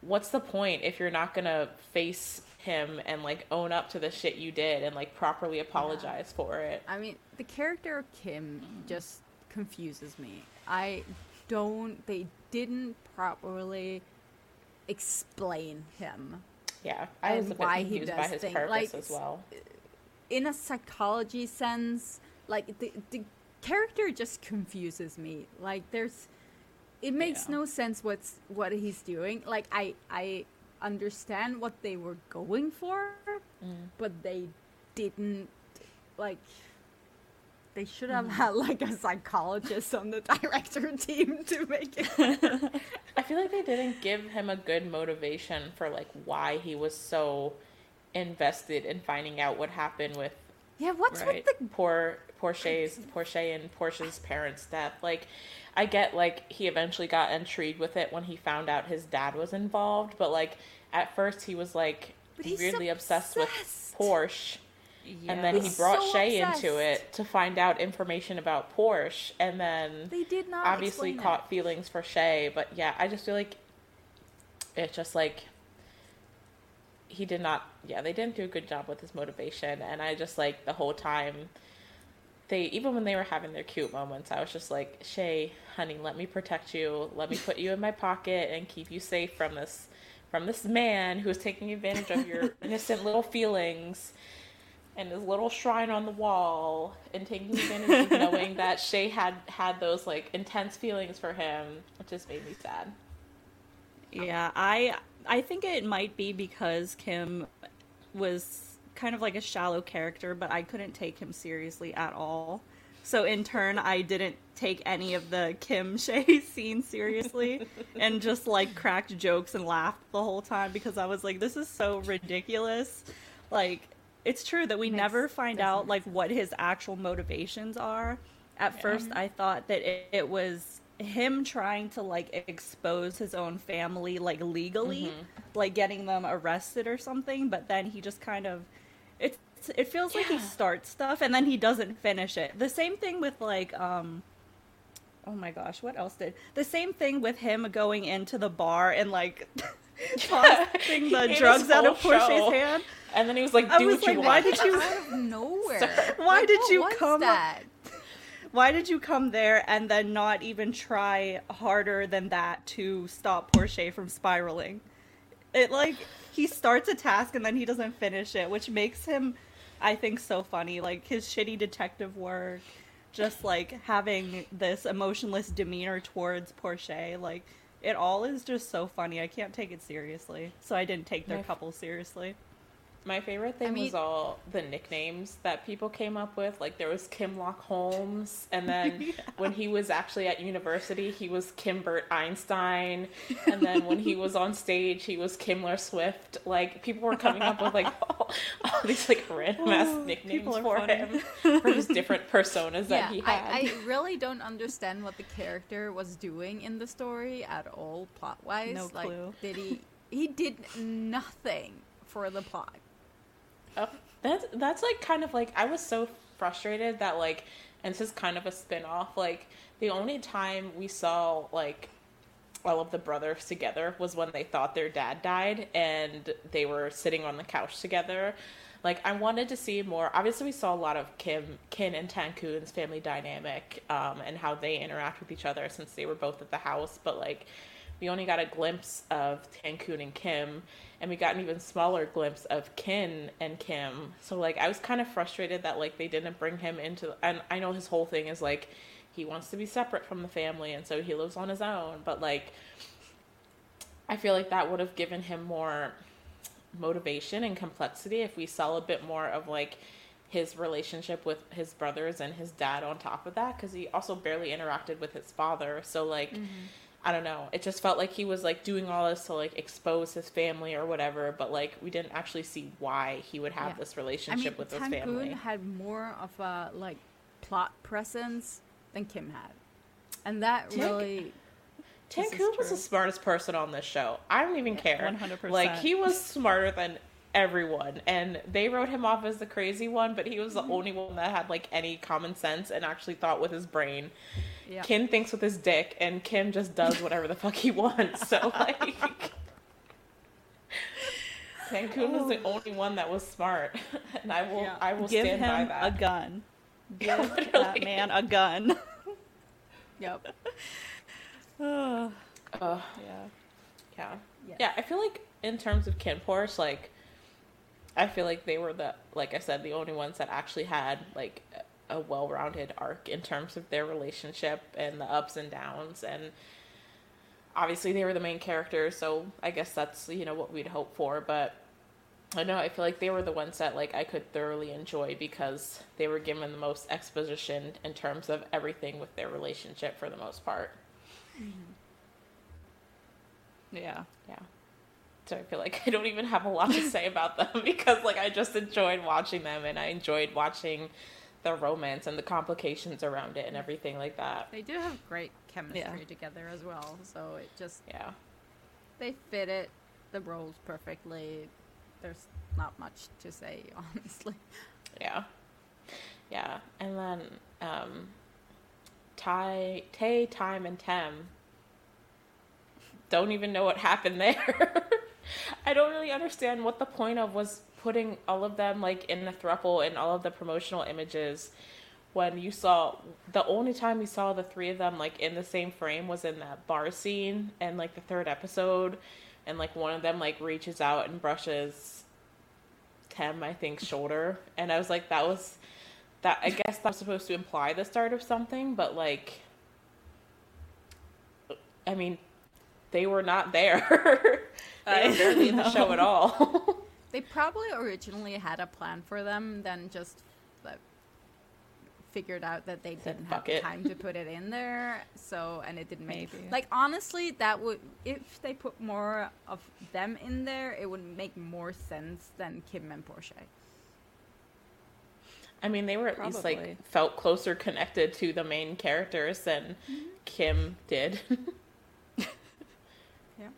what's the point if you're not gonna face him and like own up to the shit you did and like properly apologize for it? I mean, the character of Kim just confuses me. I don't. They didn't properly explain him Yeah, I was a And bit why he confused by does his things, purpose like, as well. in a psychology sense. Like the the character just confuses me. Like there's it makes no sense what's what he's doing. Like I I understand what they were going for, Mm. but they didn't like they should have Mm. had like a psychologist on the director team to make it I feel like they didn't give him a good motivation for like why he was so invested in finding out what happened with Yeah, what's right, with the poor Porsche's Porsche and Porsche's parents' death. Like I get like he eventually got intrigued with it when he found out his dad was involved, but like at first he was like weirdly obsessed. with obsessed. Porsche. And then He's he brought so Chay obsessed. into it to find out information about Porsche, and then They did not obviously caught feelings for Chay. But yeah, I just feel like it's just like he did not. Yeah, they didn't do a good job with his motivation, and I just like the whole time. They even when they were having their cute moments, I was just like, Chay, honey, let me protect you. Let me put you in my pocket and keep you safe from this from this man who is taking advantage of your innocent little feelings and his little shrine on the wall and taking advantage of knowing that Chay had had those like intense feelings for him, it just made me sad. Yeah, I I think it might be because Kim was kind of like a shallow character, but I couldn't take him seriously at all. So in turn, I didn't take any of the Kim Chay scenes seriously and just like cracked jokes and laughed the whole time because I was like, this is so ridiculous. Like, it's true that we never find out like what his actual motivations are. At first, I thought that it, it was him trying to like expose his own family like legally, mm-hmm. like getting them arrested or something. But then he just kind of it it feels like he starts stuff and then he doesn't finish it. The same thing with like um oh my gosh, what else did the same thing with him going into the bar and like tossing the drugs out of Porsche's hand. And then he was like, I "Do was what you like, why want." did you out of nowhere. Why Like, did you come- that? why did you come there and then not even try harder than that to stop Porsche from spiraling? It like he starts a task and then he doesn't finish it, which makes him I think so funny. Like his shitty detective work, just like having this emotionless demeanor towards Porsche, like it all is just so funny. I can't take it seriously. So I didn't take their My- couple seriously. My favorite thing mean- was all the nicknames that people came up with. Like there was Kimlock Holmes, and then when he was actually at university, he was Kimbert Einstein, and then when he was on stage, he was Kimler Swift. Like people were coming up with like all, all these like random oh, ass nicknames for funny. him for his different personas that he I, had. I really don't understand what the character was doing in the story at all, plot wise. No like, clue. Did he? He did nothing for the plot. Oh, that's that's like kind of like I was so frustrated that like, and this is kind of a spin off. Like the only time we saw like all of the brothers together was when they thought their dad died and they were sitting on the couch together. Like I wanted to see more. Obviously, we saw a lot of Kim, Kinn, and Tankhun's family dynamic um, and how they interact with each other since they were both at the house. But like, we only got a glimpse of Tankhun and Kim, and we got an even smaller glimpse of Kinn and Kim. So like, I was kind of frustrated that like they didn't bring him into. And I know his whole thing is like he wants to be separate from the family, and so he lives on his own. But like, I feel like that would have given him more motivation and complexity if we saw a bit more of like his relationship with his brothers and his dad on top of that because he also barely interacted with his father so like mm-hmm. I don't know it just felt like he was like doing all this to like expose his family or whatever but like we didn't actually see why he would have Yeah. this I relationship mean, with his family had more of a like plot presence than Kim had, and that really. Tankhun was the smartest person on this show. I don't even care. 100%. Like he was smarter than everyone, and they wrote him off as the crazy one, but he was Mm-hmm. the only one that had like any common sense and actually thought with his brain. Yeah. Kim thinks with his dick, and Kim just does whatever the fuck he wants. So like, Tankhun was the oh. only one that was smart, and I will, Yeah. I will Give stand by him that. a gun. Give that man a gun. Yep. Ugh. Ugh. yeah. Yeah. Yes. Yeah, I feel like in terms of KinnPorsche, like I feel like they were the like I said, the only ones that actually had like a well rounded arc in terms of their relationship and the ups and downs and obviously they were the main characters, so I guess that's you know what we'd hope for. But I know I feel like they were the ones that like I could thoroughly enjoy because they were given the most exposition in terms of everything with their relationship for the most part. Mm-hmm. Yeah. Yeah. So I feel like I don't even have a lot to say about them because like I just enjoyed watching them and I enjoyed watching the romance and the complications around it and everything like that. They do have great chemistry Yeah. together as well, so it just Yeah. they fit it the roles perfectly. There's not much to say, honestly. Yeah. Yeah. And then um Ty Tay, Time and Tem don't even know what happened there. I don't really understand what the point of was putting all of them like in the thruple and all of the promotional images when you saw the only time we saw the three of them like in the same frame was in that bar scene and like the third episode and like one of them like reaches out and brushes Tem, I think, shoulder. And I was like, that was that I guess that was supposed to imply the start of something, but like I mean, they were not there. Uh, they were barely in the show at all. They probably originally had a plan for them, then just like, figured out that they didn't have time to put it in there. So, and it didn't make Maybe. like honestly, that would if they put more of them in there, it would make more sense than Kim and Porchay. I mean, they were at least like felt closer connected to the main characters than mm-hmm. Kim did. Yeah.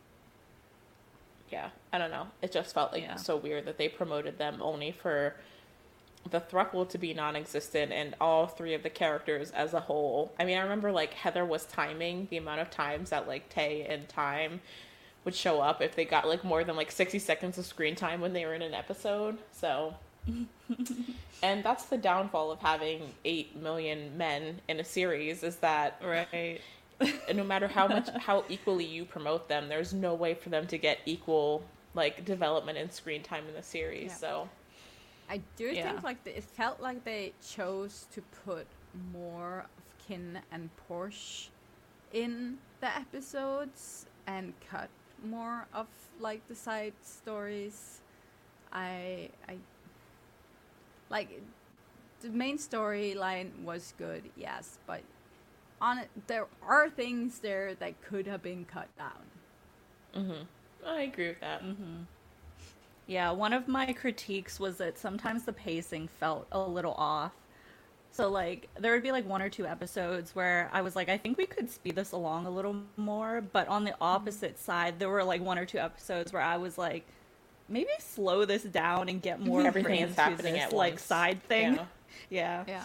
Yeah, I don't know. It just felt like Yeah. so weird that they promoted them only for the thruple to be non-existent and all three of the characters as a whole. I mean, I remember like Heather was timing the amount of times that like Tay and Time would show up if they got like more than like 60 seconds of screen time when they were in an episode. So and that's the downfall of having 8 million men in a series is that Right. And no matter how much how equally you promote them there's no way for them to get equal like development and screen time in the series Yeah. so I do Yeah. think like the, it felt like they chose to put more of Kinn and Porsche in the episodes and cut more of like the side stories. I I like the main storyline was good, yes, but on it there are things there that could have been cut down. Mm-hmm. i agree with that mm-hmm. Yeah, one of my critiques was that sometimes the pacing felt a little off. So like there would be like one or two episodes where I was like, I think we could speed this along a little more, but on the mm-hmm. opposite side, there were like one or two episodes where I was like, maybe slow this down and get more Everything is happening this, at like once. side thing. Yeah. Yeah. Yeah.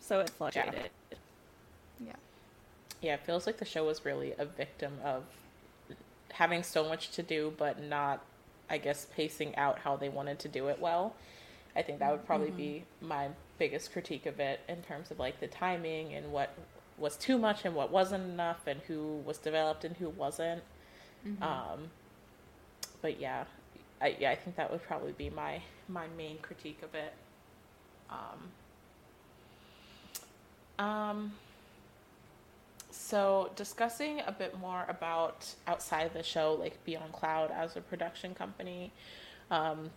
So it fluctuated. Yeah. Yeah. Yeah, it feels like the show was really a victim of having so much to do but not i guess pacing out how they wanted to do it well. I think that would probably be my biggest critique of it in terms of like the timing and what was too much and what wasn't enough and who was developed and who wasn't. Um but yeah I, yeah i think that would probably be my my main critique of it. Um um so, discussing a bit more about outside the show, like Be On Cloud as a production company, um,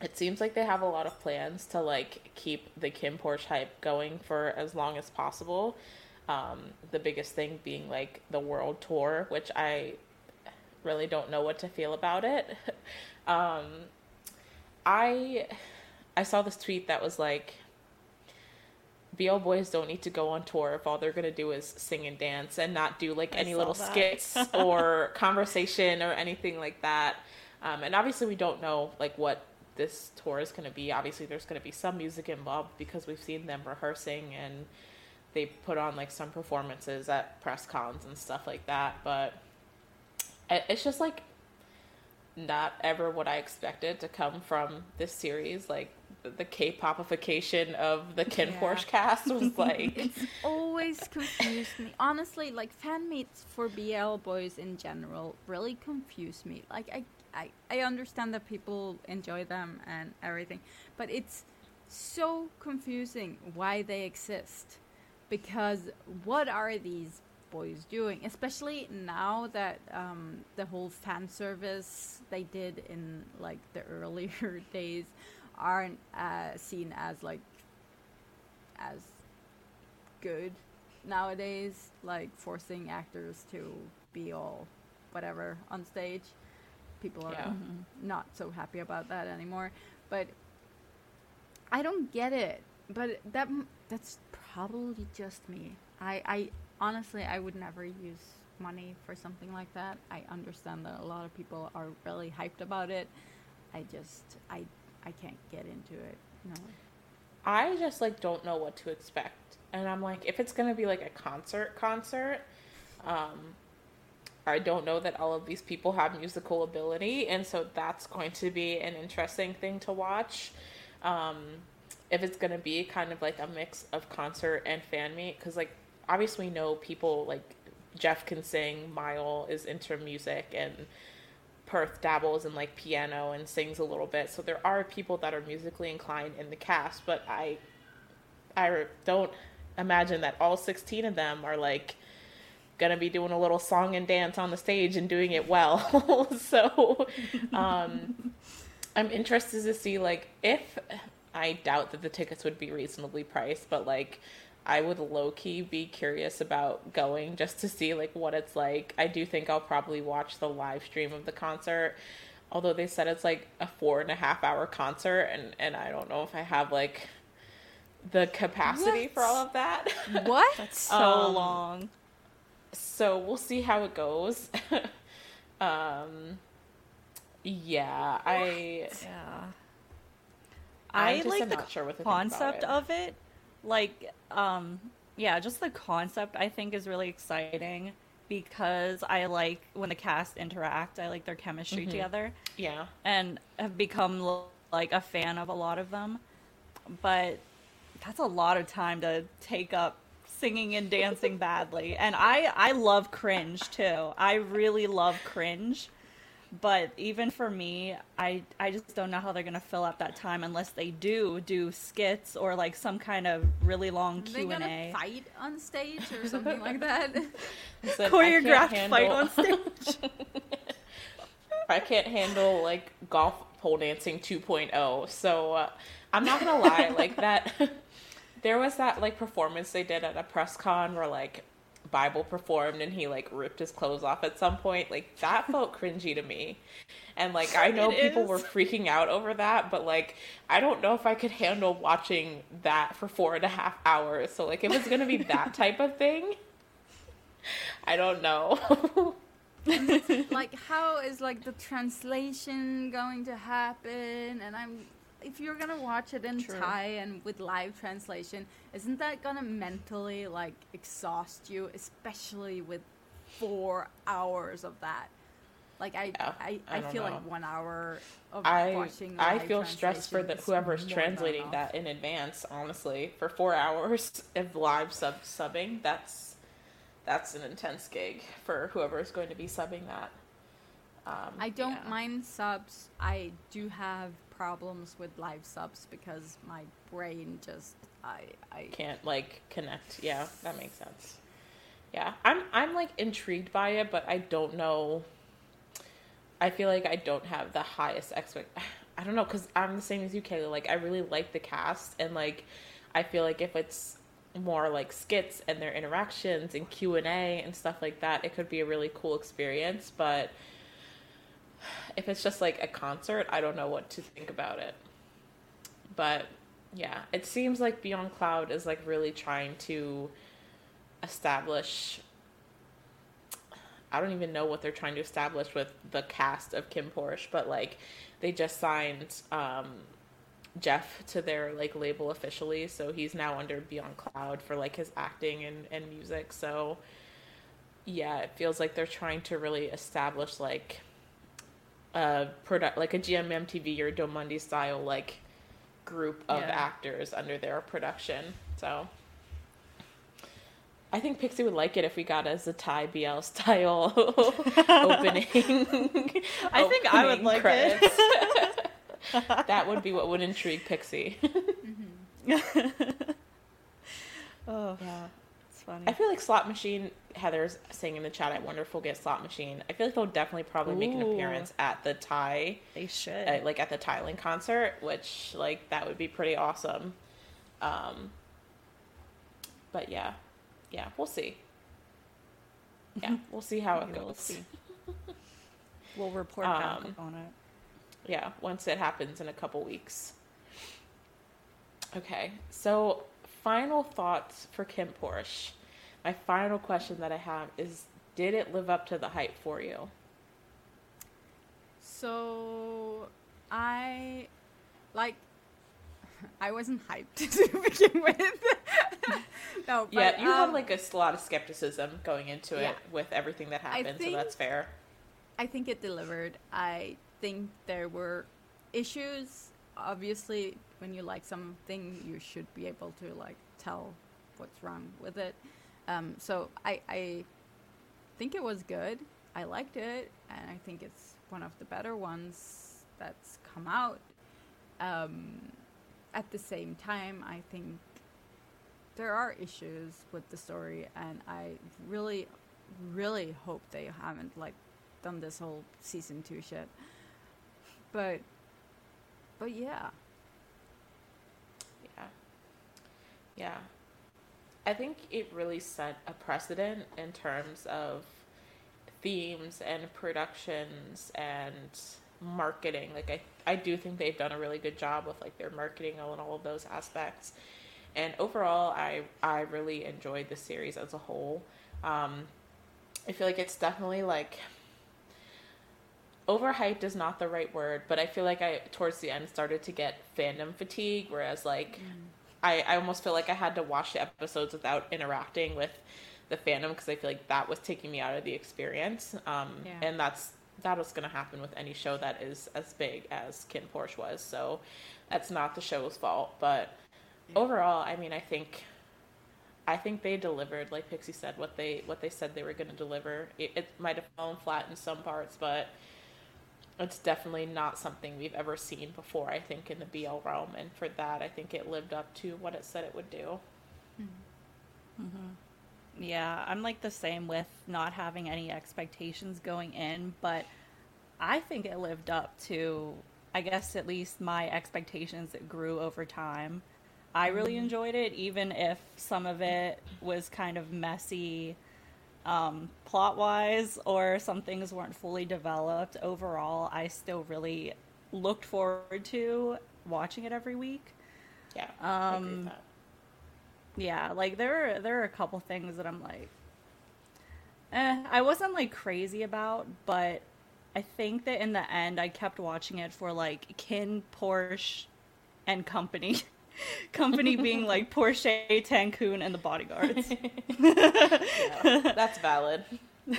it seems like they have a lot of plans to like keep the KinnPorsche hype going for as long as possible. Um, the biggest thing being like the world tour, which I really don't know what to feel about it. um, I I saw this tweet that was like BL boys don't need to go on tour if all they're gonna do is sing and dance and not do like any little that. skits or conversation or anything like that. Um, and obviously, we don't know like what this tour is gonna be. Obviously, there's gonna be some music involved because we've seen them rehearsing and they put on like some performances at press cons and stuff like that. But it's just like not ever what I expected to come from this series. Like the, K-popification of the Kinn Yeah. Porsche cast was like, It's always confused me. Honestly, like fan meets for BL boys in general really confuse me. Like I, I, I understand that people enjoy them and everything, but it's so confusing why they exist. Because what are these boys doing, especially now that um, the whole fan service they did in like the earlier days aren't uh, seen as like as good nowadays, like forcing actors to be all whatever on stage. People are Yeah. not so happy about that anymore. But I don't get it. But that that's probably just me. I I honestly I would never use money for something like that. I understand that a lot of people are really hyped about it. I just I I can't get into it. No. I just like don't know what to expect. And I'm like, if it's gonna be like a concert concert, um, I don't know that all of these people have musical ability, and so that's going to be an interesting thing to watch. Um, if it's gonna be kind of like a mix of concert and fan meet, because like obviously we know people like Jeff can sing, Mile is into music, and Perth dabbles in like piano and sings a little bit. So there are people that are musically inclined in the cast, but I I don't imagine that all 16 of them are like going to be doing a little song and dance on the stage and doing it well. so um I'm interested to see like if I doubt that the tickets would be reasonably priced, but like I would low key be curious about going just to see like what it's like. I do think I'll probably watch the live stream of the concert. Although they said it's like a four and a half hour concert and, and I don't know if I have like the capacity for all of that. What? That's so Um, long. So we'll see how it goes. um yeah, I Yeah. I I just like am the not sure what to think about concept it. of it. Like, um, yeah, just the concept I think is really exciting because I like when the cast interact. I like their chemistry Mhm. together. Yeah. and have become like a fan of a lot of them. But that's a lot of time to take up singing and dancing badly. And I I love cringe too. I really love cringe. But even for me, I I just don't know how they're gonna fill up that time unless they do do skits or like some kind of really long Q and a. fight on stage or something like that? Said, "I can't Choreographed fight on stage. I can't handle like golf pole dancing 2.0. So uh, I'm not gonna lie, like that. there was that like performance they did at a press con where like Bible performed and he like ripped his clothes off at some point. Like that felt cringy to me. And like I know It people is. were freaking out over that, but like I don't know if I could handle watching that for four and a half hours. So like it was gonna be that type of thing, I don't know. like how is like the translation going to happen and i'm if you're gonna watch it in True. thai and with live translation isn't that gonna mentally like exhaust you especially with four hours of that like i Yeah, i, I I, feel know. like one hour of I watching I feel stressed for the is whoever's translating that in advance. Honestly, for four hours of live sub subbing, that's that's an intense gig for whoever's going to be subbing that. Um, I don't yeah. mind subs. I do have problems with live subs because my brain just I I can't like connect. Yeah, that makes sense. Yeah, I'm I'm like intrigued by it, but I don't know. I feel like I don't have the highest expect. I don't know because I'm the same as you, Kayla. Like I really like the cast, and like I feel like if it's more like skits and their interactions and Q and A and stuff like that, it could be a really cool experience. But if it's just like a concert, I don't know what to think about it. But yeah, it seems like Be On Cloud is like really trying to establish I don't even know what they're trying to establish with the cast of KinnPorsche, but like they just signed um Jeff to their like label officially, so he's now under Be On Cloud for like his acting and, and music. So yeah, it feels like they're trying to really establish like a product like a GMMTV or Domundi style like group of Yeah. actors under their production. So I think Pixie would like it if we got a Zatai BL style opening. I think I would like credits. it. that would be what would intrigue Pixie. Mm-hmm. oh, yeah. Funny. I feel like Slot Machine, Heather's saying in the chat, I wonder if we'll get Slot Machine. I feel like they'll definitely probably make an appearance at the Thai, they should. uh, like at the Thailand concert, which, like, that would be pretty awesome. Um, but yeah, yeah, we'll see. Yeah, we'll see how it we'll goes. see. we'll report back Um, on it. yeah, once it happens in a couple weeks. Okay, so final thoughts for Kim Porsche. My final question that I have is Did it live up to the hype for you? So I like I wasn't hyped to begin with. no, but, yeah, you have um, like a lot of skepticism going into Yeah. it with everything that happened, so that's fair. I think it delivered. I think there were issues. Obviously, when you like something, you should be able to like tell what's wrong with it. Um, so I, I think it was good. I liked it, and I think it's one of the better ones that's come out. Um, at the same time, I think there are issues with the story, and I really, really hope they haven't like done this whole season two shit. But, but yeah, Yeah. Yeah. I think it really set a precedent in terms of themes and productions and marketing. Like I I do think they've done a really good job with like their marketing and all of those aspects. And overall I I really enjoyed the series as a whole. Um I feel like it's definitely like overhyped is not the right word, but I feel like I towards the end started to get fandom fatigue, whereas like I, I almost feel like I had to watch the episodes without interacting with the fandom because I feel like that was taking me out of the experience. Um, Yeah. and that's that was going to happen with any show that is as big as Kin Porsche was. So that's not the show's fault, but overall, I mean, I think I think they delivered, like Pixie said, what they what they said they were going to deliver. It, it might have fallen flat in some parts, but it's definitely not something we've ever seen before. I think in the BL realm, and for that, I think it lived up to what it said it would do. Mm-hmm. Mm-hmm. Yeah, I'm like the same with not having any expectations going in, but I think it lived up to, I guess, at least my expectations that grew over time. I really mm-hmm. enjoyed it, even if some of it was kind of messy um, plot wise or some things weren't fully developed. Overall, I still really looked forward to watching it every week. Yeah, I agree with Um. Yeah, like there are, there are a couple things that I'm like, eh, I wasn't like crazy about, but I think that in the end I kept watching it for like Kinn, Porsche, and company. company being like Porsche, Tankhun, and the bodyguards. Yeah, that's valid. yeah.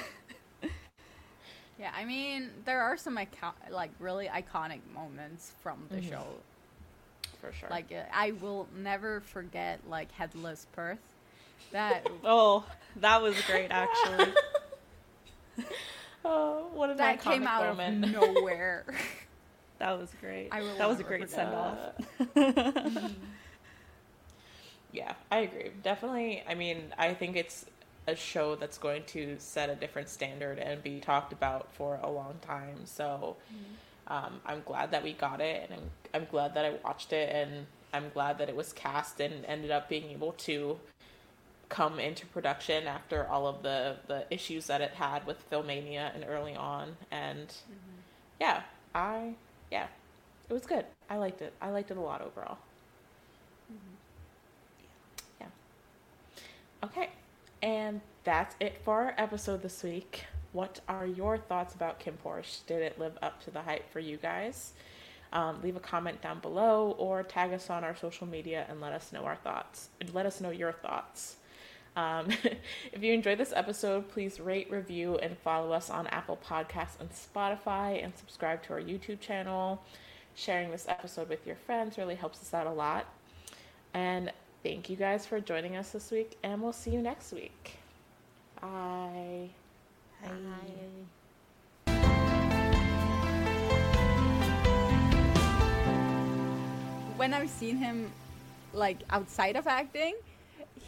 I mean, there are some icon- like really iconic moments from the show. For sure. Like uh, I will never forget like Headless Perth. That oh, that was great actually. oh, what an that iconic came out moment. of nowhere. That was great. That was a great send off. Yeah, I agree. Definitely. I mean, I think it's a show that's going to set a different standard and be talked about for a long time. So um, I'm glad that we got it, and I'm, I'm glad that I watched it, and I'm glad that it was cast and ended up being able to come into production after all of the the issues that it had with Filmania and early on. And yeah, I yeah, it was good. I liked it. I liked it a lot overall. Yeah. Okay. And that's it for our episode this week. What are your thoughts about KinnPorsche? Did it live up to the hype for you guys? Um, leave a comment down below or tag us on our social media and let us know our thoughts. Let us know your thoughts. Um, if you enjoyed this episode, please rate, review, and follow us on Apple Podcasts and Spotify, and subscribe to our YouTube channel. Sharing this episode with your friends really helps us out a lot. And thank you guys for joining us this week, and we'll see you next week. Bye. Bye. When I've seen him like outside of acting,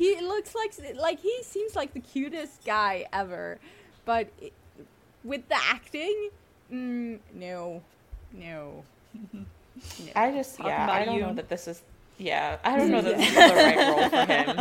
he looks like like he seems like the cutest guy ever, but it, with the acting, mm, no, no. no. I just Talking yeah, I don't you. know that this is yeah, I don't know that this is the right role for him.